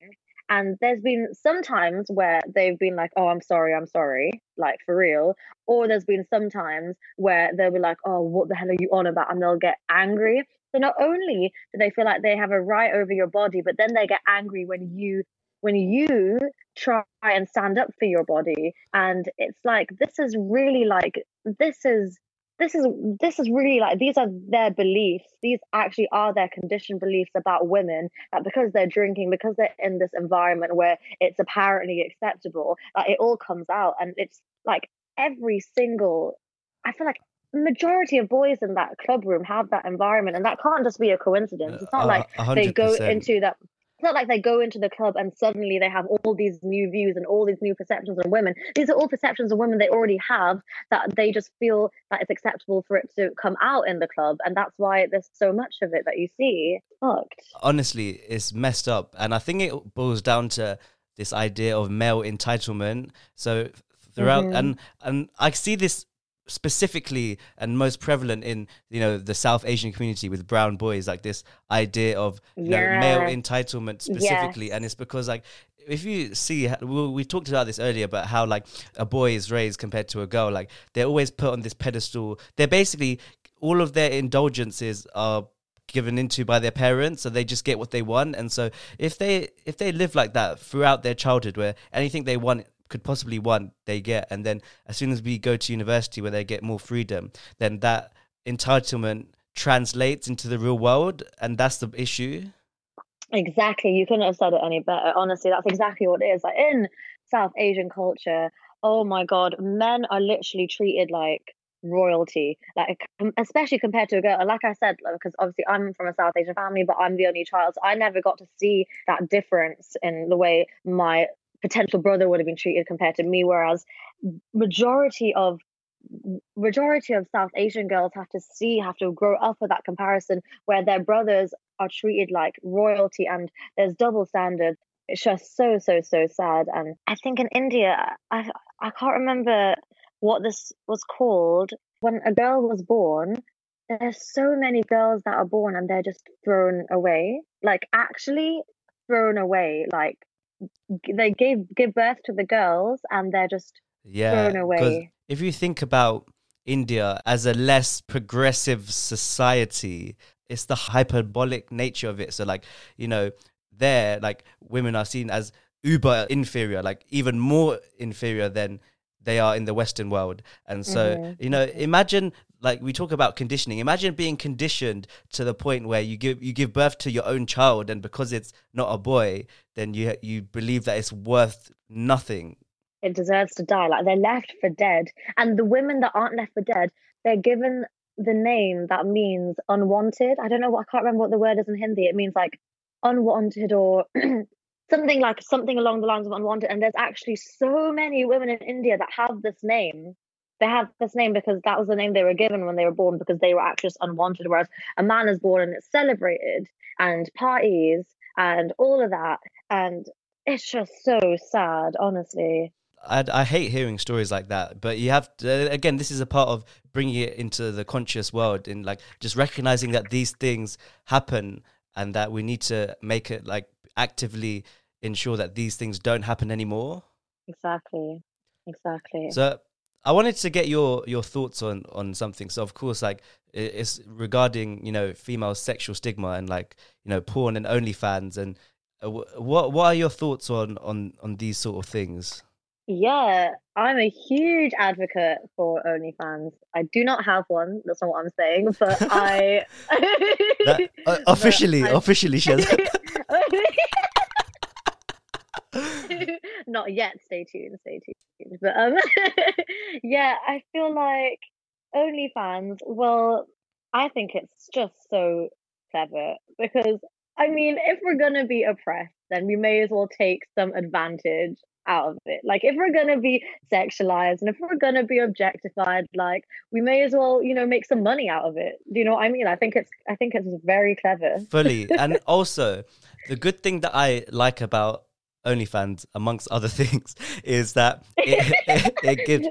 And there's been some times where they've been like oh i'm sorry i'm sorry like for real. Or there's been some times where they'll be like oh what the hell are you on about? And they'll get angry so not only do they feel like they have a right over your body but then they get angry when you when you try and stand up for your body. And it's like this is really like this is this is this is really like these are their beliefs. These actually are their conditioned beliefs about women that because they're drinking because they're in this environment where it's apparently acceptable like it all comes out. And it's like every single i feel like majority of boys in that club room have that environment and that can't just be a coincidence it's not uh, like 100%. they go into that it's not like they go into the club and suddenly they have all these new views and all these new perceptions on women. These are all perceptions of women they already have that they just feel that it's acceptable for it to come out in the club. And that's why there's so much of it that you see. Fucked. Honestly, it's messed up. And I think it boils down to this idea of male entitlement. So throughout mm-hmm. and and I see this specifically and most prevalent in you know the South Asian community with brown boys, like this idea of you yeah. know male entitlement specifically, yes. and it's because like if you see we, we talked about this earlier about how like a boy is raised compared to a girl like they're always put on this pedestal they're basically all of their indulgences are given into by their parents so they just get what they want and so if they if they live like that throughout their childhood where anything they want could possibly want they get and then as soon as we go to university where they get more freedom then that entitlement translates into the real world, and that's the issue. Exactly. You couldn't have said it any better. Honestly, that's exactly what it is. Like in South Asian culture, oh my God, men are literally treated like royalty like especially compared to a girl like i said because obviously i'm from a south asian family but i'm the only child so i never got to see that difference in the way my potential brother would have been treated compared to me whereas majority of majority of south asian girls have to see have to grow up with that comparison where their brothers are treated like royalty and there's double standards. It's just so so so sad. And i think in india i i can't remember what this was called. When a girl was born there's so many girls that are born and they're just thrown away like actually thrown away like they gave give birth to the girls and they're just yeah, thrown away. if you think about india as a less progressive society it's the hyperbolic nature of it. So like you know there like women are seen as uber inferior like even more inferior than they are in the Western world. And so, mm-hmm. you know, imagine like we talk about conditioning. Imagine being conditioned to the point where you give you give birth to your own child, and because it's not a boy, then you you believe that it's worth nothing. It deserves to die. Like they're left for dead, and the women that aren't left for dead, they're given the name that means unwanted. I don't know what I can't remember what the word is in Hindi. It means like unwanted or something like something along the lines of unwanted and there's actually so many women in india that have this name they have this name because that was the name they were given when they were born because they were actually just unwanted whereas a man is born and it's celebrated and parties and all of that and it's just so sad honestly I, I hate hearing stories like that, but you have to, again. This is a part of bringing it into the conscious world, in like just recognizing that these things happen and that we need to make it like actively ensure that these things don't happen anymore. Exactly. Exactly. So I wanted to get your your thoughts on on something. So of course, like it's regarding you know female sexual stigma and like you know porn and OnlyFans and uh, what what are your thoughts on on on these sort of things? Yeah, I'm a huge advocate for OnlyFans. I do not have one. That's not what I'm saying, but I that, uh, officially, but officially, she has. Not yet. Stay tuned. Stay tuned. But um, yeah, I feel like OnlyFans. Well, I think it's just so clever because I mean, if we're gonna be oppressed, then we may as well take some advantage out of it. Like if we're gonna be sexualized and if we're gonna be objectified, like we may as well, you know, make some money out of it. Do you know what I mean? I think it's I think it's very clever. Fully. and also the good thing that I like about OnlyFans, amongst other things, is that it, it, it gives.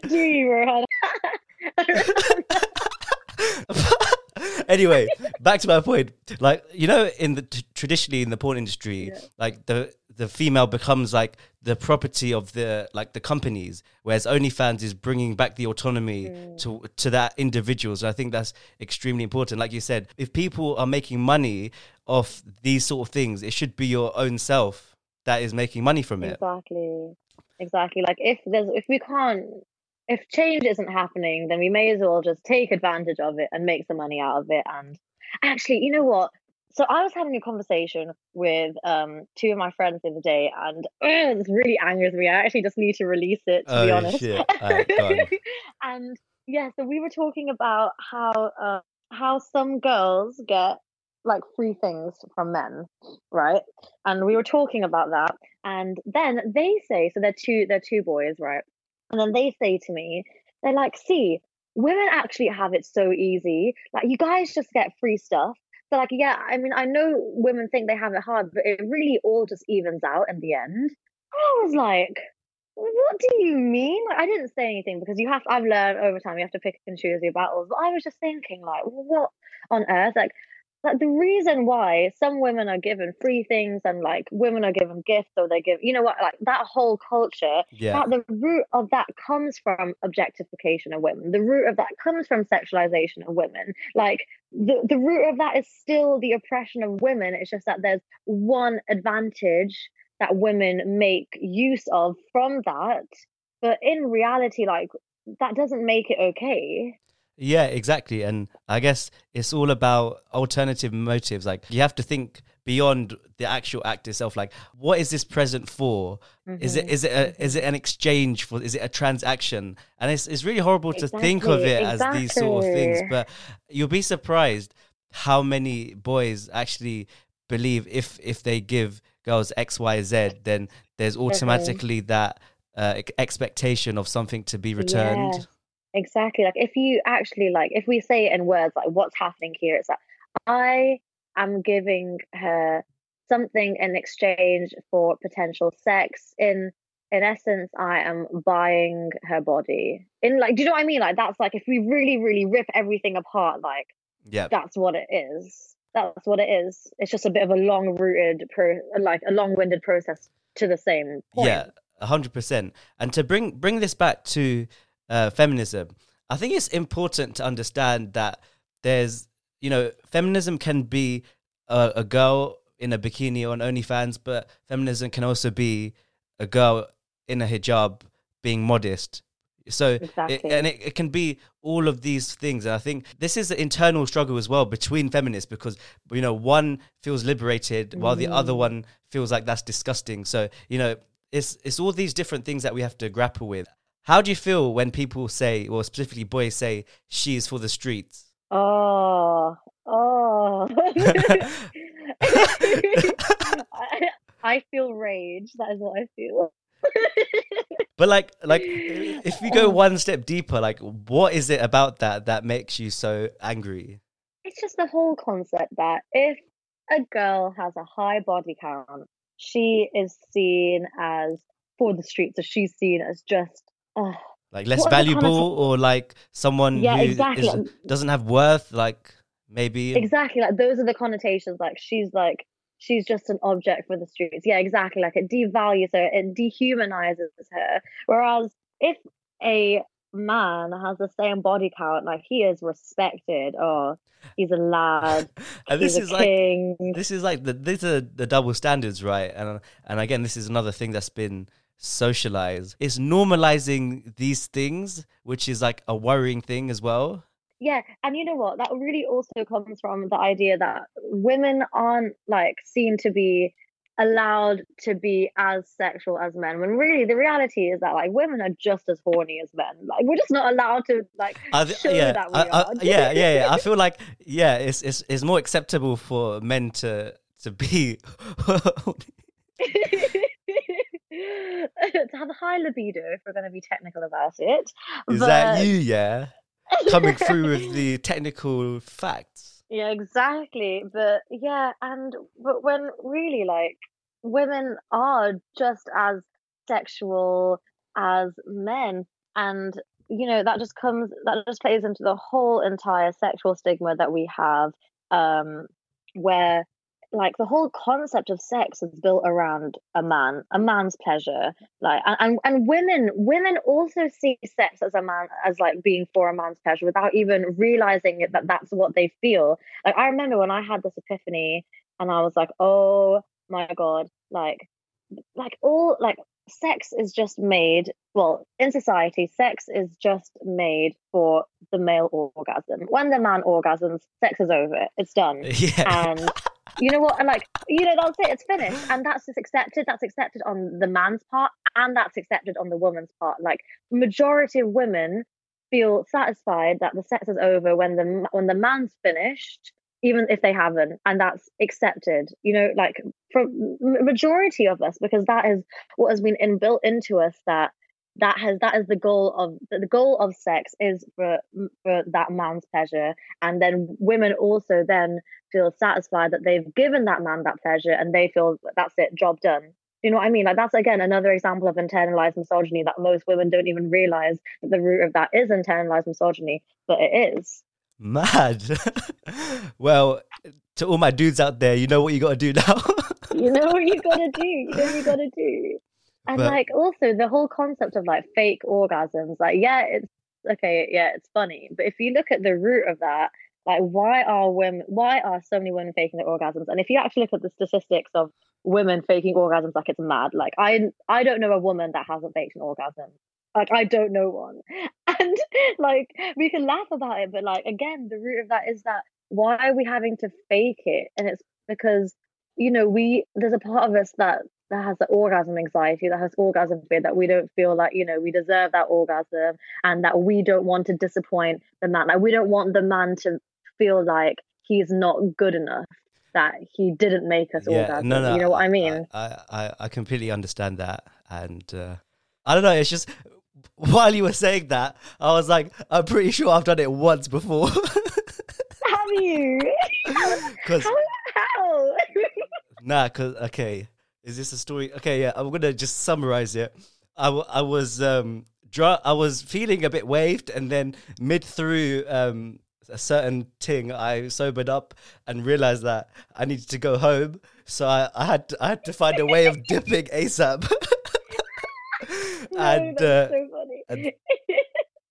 anyway, back to my point. Like you know, in the t- traditionally in the porn industry, yeah. like the the female becomes like the property of the like the companies, whereas OnlyFans is bringing back the autonomy mm. to to that individuals. I think that's extremely important. Like you said, if people are making money off these sort of things, it should be your own self that is making money from it. Exactly. Exactly. Like if there's if we can't if change isn't happening, then we may as well just take advantage of it and make some money out of it. And actually, you know what? So I was having a conversation with um two of my friends the other day, and uh, this really angers me. I actually just need to release it to oh, be honest. Right, and yeah, so we were talking about how uh, how some girls get like free things from men, right? And we were talking about that, and then they say, so they're two, they're two boys, right? And then they say to me, they're like, "See, women actually have it so easy. Like you guys just get free stuff." So like, yeah, I mean, I know women think they have it hard, but it really all just evens out in the end. I was like, what do you mean? I didn't say anything because you have. I've learned over time you have to pick and choose your battles. But I was just thinking, like, what on earth? Like, like the reason why some women are given free things and like women are given gifts or they give you know what like that whole culture yeah. that the root of that comes from objectification of women. The root of that comes from sexualization of women. Like the, the root of that is still the oppression of women. It's just that there's one advantage that women make use of from that. But in reality like that doesn't make it okay Yeah, exactly. And I guess it's all about alternative motives. Like you have to think beyond the actual act itself. Like, what is this present for? Mm-hmm. Is it is it a, is it an exchange for? Is it a transaction? And it's it's really horrible exactly. to think of it exactly. as these sort of things. But you'll be surprised how many boys actually believe if if they give girls X Y Z, then there's automatically that uh, expectation of something to be returned. Yeah. Exactly. Like if you actually like if we say it in words like what's happening here, it's like I am giving her something in exchange for potential sex. In in essence, I am buying her body. In like, do you know what I mean? Like that's like if we really, really rip everything apart, like yeah, that's what it is. That's what it is. It's just a bit of a long rooted pro like a long winded process to the same point. Yeah, hundred percent. And to bring bring this back to uh, feminism, I think it's important to understand that there's, you know, feminism can be a, a girl in a bikini on OnlyFans, but feminism can also be a girl in a hijab being modest. So, exactly. it, and it, it can be all of these things. And I think this is an internal struggle as well between feminists because, you know, one feels liberated while the other mm. one feels like that's disgusting. So, you know, it's, it's all these different things that we have to grapple with. How do you feel when people say, or specifically boys say, she is for the streets? Oh, oh. I, I feel rage. That is what I feel. but like like if we go one step deeper like what is it about that that makes you so angry it's just the whole concept that if a girl has a high body count she is seen as for the streets so she's seen as just uh, like less valuable or like someone yeah, who exactly. is, doesn't have worth like maybe? Exactly like those are the connotations like she's like she's just an object for the streets. Yeah exactly like it devalues her it dehumanizes her. Whereas if a man has the same body count like he is respected. Oh he's a lad and this is king. like this is like the these are the double standards right? And and again this is another thing that's been socialize. It's normalizing these things, which is like a worrying thing as well. Yeah, and you know what? That really also comes from the idea that women aren't like seen to be allowed to be as sexual as men when really the reality is that like women are just as horny as men like we're just not allowed to like th- show yeah, that we I, I, are. yeah yeah yeah i feel like yeah it's, it's it's more acceptable for men to to be to have a high libido, if we're going to be technical about it. Is but... that you, yeah? Coming through with the technical facts. Yeah, exactly. But yeah, and but when really like women are just as sexual as men, and you know that just comes that just plays into the whole entire sexual stigma that we have, um, where like the whole concept of sex is built around a man a man's pleasure. Like and, and women women also see sex as a man as like being for a man's pleasure without even realizing it, that that's what they feel. Like i remember when i had this epiphany and i was like oh my god like like all like sex is just made well in society sex is just made for the male orgasm. When the man orgasms sex is over. It's done. Yeah. and you know what? And like, you know, that's it. It's finished, and that's just accepted. That's accepted on the man's part, and that's accepted on the woman's part. Like, majority of women feel satisfied that the sex is over when the when the man's finished, even if they haven't, and that's accepted. You know, like for majority of us, because that is what has been inbuilt into us that that has that is the goal of the goal of sex is for for that man's pleasure. And then women also then feel satisfied that they've given that man that pleasure and they feel that's it job done. You know what i mean? Like that's again another example of internalized misogyny that most women don't even realize that the root of that is internalized misogyny but it is. Mad. Well to all my dudes out there you know what you got to do now. You know what you got to do. You know what you got to do and but, like also the whole concept of like fake orgasms, like yeah, it's okay, yeah, it's funny. But if you look at the root of that, like why are women why are so many women faking their orgasms? And if you actually look at the statistics of women faking orgasms like it's mad, like I I don't know a woman that hasn't faked an orgasm. Like I don't know one. And like we can laugh about it, but like again, the root of that is that why are we having to fake it? And it's because you know we there's a part of us that that has the orgasm anxiety, that has orgasm fear, that we don't feel like, you know, we deserve that orgasm and that we don't want to disappoint the man. Like we don't want the man to feel like he's not good enough, that he didn't make us Yeah, orgasm. no, no, you know what I mean? I, I, I completely understand that, and uh, I don't know. It's just while you were saying that, I was like, I'm pretty sure I've done it once before. Have you? Because how? how? nah, because okay, is this a story? Okay, yeah, I'm gonna just summarize it. I, w- I was um dr- I was feeling a bit waved, and then mid through um a certain thing, I sobered up and realized that I needed to go home. So I, I had to, I had to find a way of dipping ASAP. no, and that's uh, so funny. and-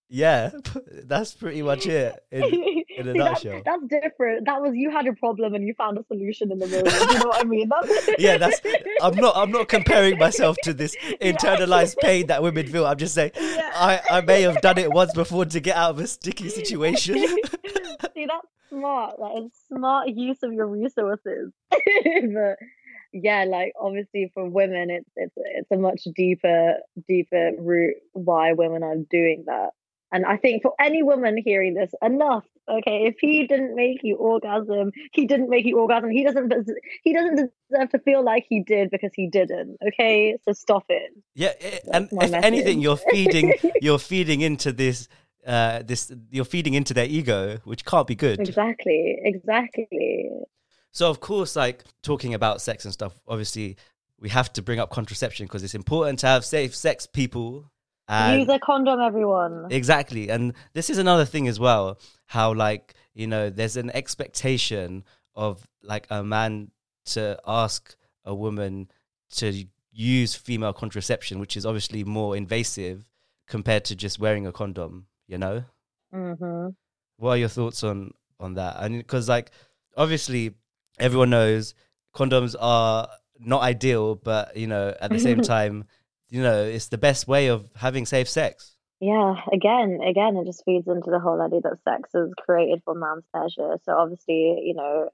yeah, that's pretty much it. In, in a See, that's- nutshell. That's, different. That was you had a problem and you found a solution in the moment. You know what I mean? That's... yeah, that's. I'm not. I'm not comparing myself to this Yeah. internalized pain that women feel. I'm just saying, Yeah. I, I may have done it once before to get out of a sticky situation. See, that's smart. That is smart use of your resources. but yeah, like obviously for women, it's it's it's a much deeper deeper root why women are doing that. And I think for any woman hearing this, enough. Okay, if he didn't make you orgasm, he didn't make you orgasm. He doesn't. He doesn't deserve to feel like he did because he didn't. Okay, so stop it. yeah, it- and if anything, you're feeding. You're feeding into this. Uh, this you're feeding into their ego, which can't be good. Exactly. Exactly. So of course, like talking about sex and stuff, obviously we have to bring up contraception because it's important to have safe sex, people. And Use a condom, everyone. Exactly. And this is another thing as well how, like, you know, there's an expectation of like a man to ask a woman to use female contraception, which is obviously more invasive compared to just wearing a condom, you know? hmm What are your thoughts on on that? And because like obviously everyone knows condoms are not ideal, but you know, at the same time, you know, it's the best way of having safe sex. Yeah, again, again, it just feeds into the whole idea that sex is created for man's pleasure. So obviously, you know,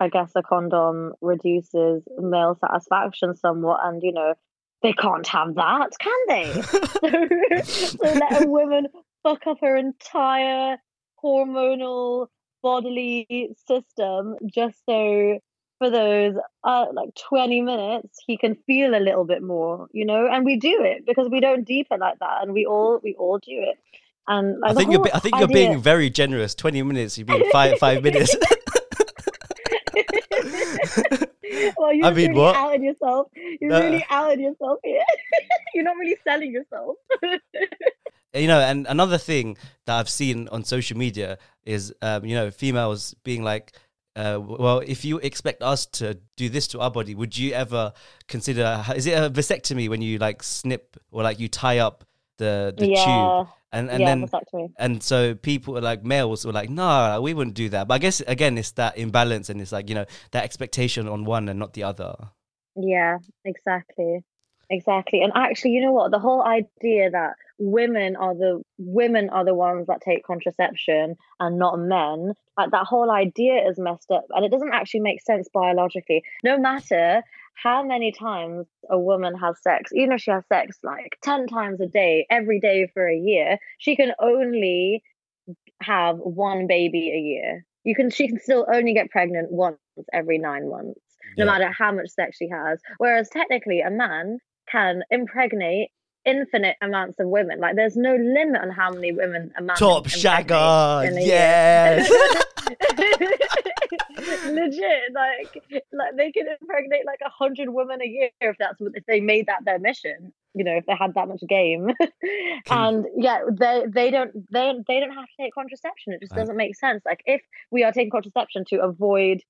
I guess a condom reduces male satisfaction somewhat, and you know, they can't have that, can they? so, so let a woman fuck up her entire hormonal bodily system just so for those uh, like 20 minutes he can feel a little bit more you know and we do it because we don't deepen like that and we all we all do it and like, I think you're I think you're being very generous. Twenty minutes, you mean five five minutes. well, you're I mean, really what? yourself. You're No. really outing yourself here. you're not really selling yourself. you know, and another thing that I've seen on social media is, um, you know, females being like, uh, well, if you expect us to do this to our body, would you ever consider? Is it a vasectomy when you like snip or like you tie up the the yeah, tube? And and yeah, then vasectomy. and so people are like males were like, no, we wouldn't do that. But I guess again, it's that imbalance, and it's like you know that expectation on one and not the other. Yeah, exactly. Exactly. And actually, you know what? The whole idea that women are the women are the ones that take contraception and not men, like that whole idea is messed up and it doesn't actually make sense biologically. No matter how many times a woman has sex, even if she has sex like 10 times a day, every day for a year, she can only have one baby a year. You can she can still only get pregnant once every 9 months no Yeah. matter how much sex she has. Whereas technically, a man can impregnate infinite amounts of women. Like there's no limit on how many women a man Top shagger, in a year. yes. Legit, like like they can impregnate like a hundred women a year if that's what if they made that their mission. You know, if they had that much game, and yeah, they they don't they they don't have to take contraception. It just Right. doesn't make sense. Like if we are taking contraception to avoid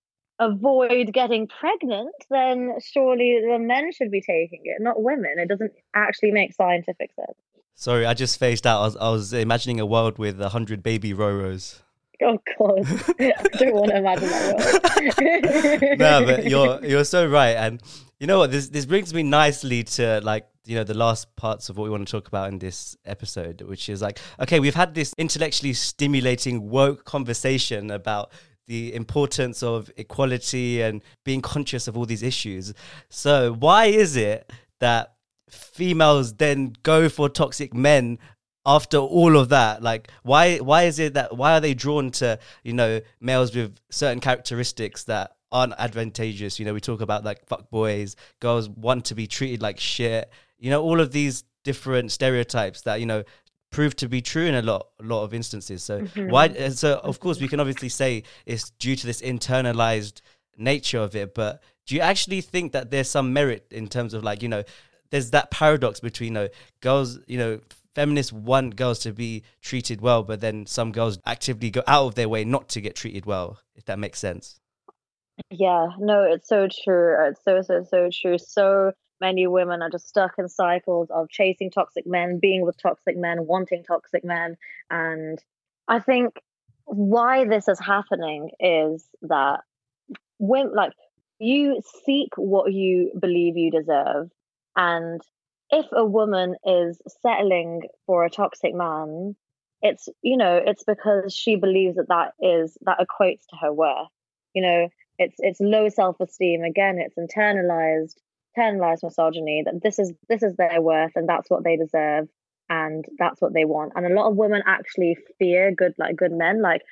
avoid getting pregnant, then surely the men should be taking it, not women. It doesn't actually make scientific sense. Sorry, I just phased out. I was, I was imagining a world with a hundred baby Roros. Oh god, I don't want to imagine that. World. no, but you're you're so right, and you know what? This this brings me nicely to like you know the last parts of what we want to talk about in this episode which is like okay we've had this intellectually stimulating woke conversation about the importance of equality and being conscious of all these issues. So why is it that females then go for toxic men after all of that? Like why why is it that why are they drawn to you know males with certain characteristics that aren't advantageous? You know we talk about like fuck boys girls want to be treated like shit. You know all of these different stereotypes that you know prove to be true in a lot a lot of instances so Mhm. why so of course we can obviously say it's due to this internalized nature of it but do you actually think that there's some merit in terms of like you know there's that paradox between you know girls you know feminists want girls to be treated well but then some girls actively go out of their way not to get treated well if that makes sense Yeah, no, it's so true. It's so, so, so true. So many women are just stuck in cycles of chasing toxic men, being with toxic men, wanting toxic men. And I think why this is happening is that when, like, you seek what you believe you deserve. And if a woman is settling for a toxic man, it's, you know, it's because she believes that that is, that equates to her worth. You know, it's it's low self-esteem again it's internalized internalized misogyny that this is this is their worth and that's what they deserve and that's what they want. And a lot of women actually fear good like good men. Like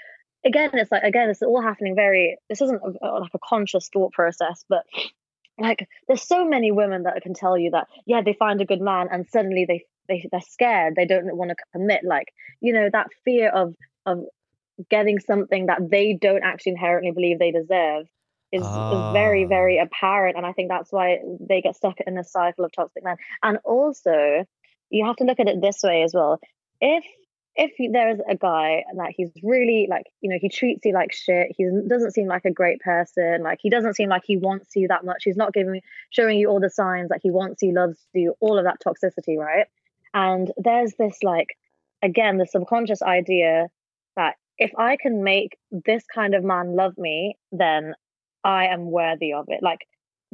again it's like again it's all happening very this isn't a, like a conscious thought process but like there's so many women that can tell you that yeah they find a good man and suddenly they they they're scared. They don't want to commit. Like you know that fear of of getting something that they don't actually inherently believe they deserve is, is very Ah. very apparent and i think that's why they get stuck in a cycle of toxic men. And also you have to look at it this way as well. If if there's a guy that he's really like you know he treats you like shit he doesn't seem like a great person like he doesn't seem like he wants you that much he's not giving showing you all the signs that he wants you loves you all of that toxicity right? And there's this like again the subconscious idea that if I can make this kind of man love me, then I am worthy of it. Like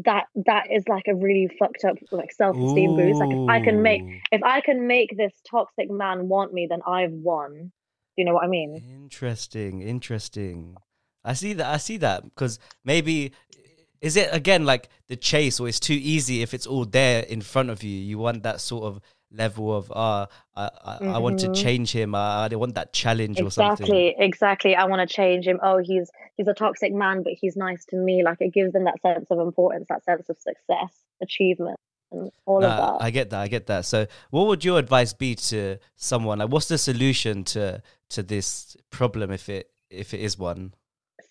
that that is like a really fucked up like self-esteem boost. Like if I can make if I can make this toxic man want me, then I've won. Do you know what I mean? Interesting, interesting. I see that. I see that because maybe is it again like the chase, or it's too easy if it's all there in front of you. You want that sort of level of ah, I, I, I want to Mhm. change him. I, I want that challenge or something. Exactly, exactly. I want to change him. Oh, he's he's a toxic man, but he's nice to me. Like it gives them that sense of importance, that sense of success, achievement, and all of that. I get that. I get that. So, what would your advice be to someone? Like, what's the solution to to this problem if it if it is one?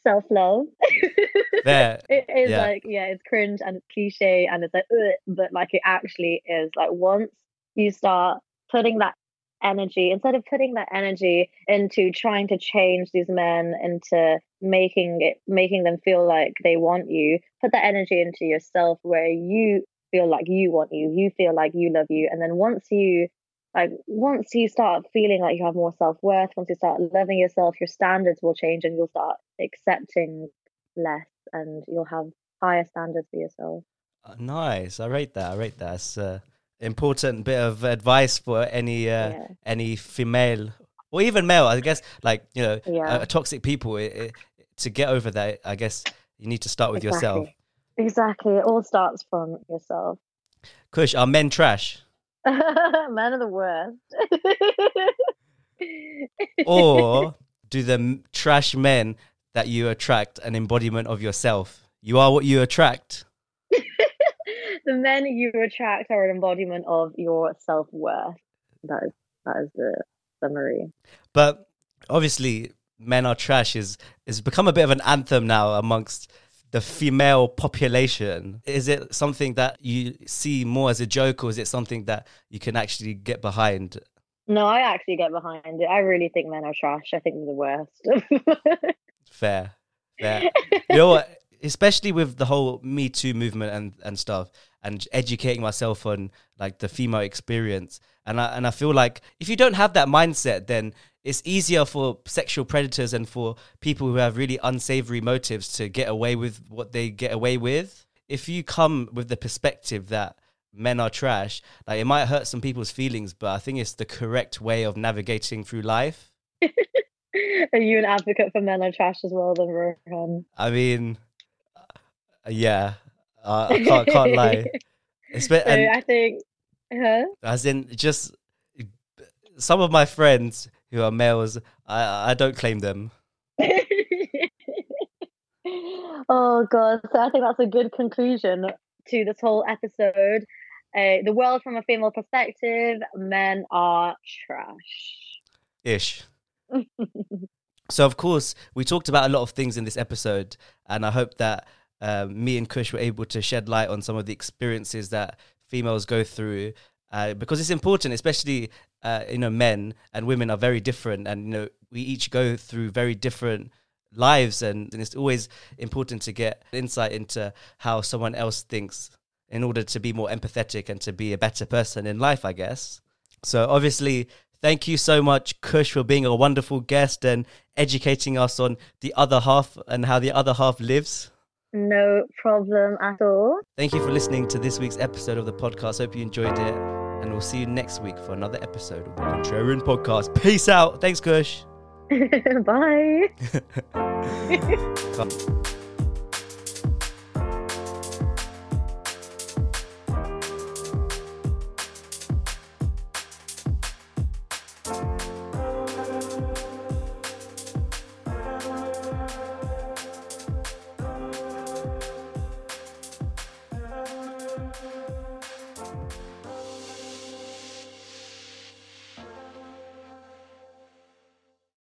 Self love. There, It is Yeah. like, yeah, it's cringe and it's cliche and it's like, but like it actually is like once you start putting that energy, instead of putting that energy into trying to change these men into making it, making them feel like they want you, put that energy into yourself where you feel like you want you, you feel like you love you. And then once you, like, once you start feeling like you have more self worth, once you start loving yourself, your standards will change and you'll start accepting less and you'll have higher standards for yourself. Uh, nice. I rate that. I rate that. Important bit of advice for any uh, Yeah. any female or even male. I guess like you know Yeah. uh, toxic people. It, it, to get over that, I guess you need to start with yourself. Exactly. Exactly. It all starts from yourself. Khush, are men trash? Men are the worst. or do the trash men that you attract an embodiment of yourself? You are what you attract. The men you attract are an embodiment of your self worth. That is that is the summary. But obviously, men are trash is is become a bit of an anthem now amongst the female population. Is it something that you see more as a joke, or is it something that you can actually get behind? No, I actually get behind it. I really think men are trash. I think they're the worst. Fair, fair. you know what? Especially with the whole Me Too movement and, and stuff, and educating myself on like the female experience, and I and I feel like if you don't have that mindset, then it's easier for sexual predators and for people who have really unsavory motives to get away with what they get away with. If you come with the perspective that men are trash, like it might hurt some people's feelings, but I think it's the correct way of navigating through life. Are you an advocate for men are trash as well, then Rohan? I mean, uh, yeah, uh, I can't, can't lie. It's been, So and I think, huh? as in just some of my friends who are males, I I don't claim them. oh god so i think that's a good conclusion to this whole episode uh, the world from a female perspective men are trash Ish. So of course, we talked about a lot of things in this episode, and I hope that um, me and Khush were able to shed light on some of the experiences that females go through, uh, because it's important, especially uh, you know, men and women are very different, and you know, we each go through very different lives, and, and it's always important to get insight into how someone else thinks in order to be more empathetic and to be a better person in life, I guess. So obviously, thank you so much, Khush, for being a wonderful guest and educating us on the other half and how the other half lives. No problem at all Thank you for listening to this week's episode of the podcast. Hope you enjoyed it. And we'll see you next week for another episode of the Contrarian Podcast. Peace out. Thanks, Khush. bye.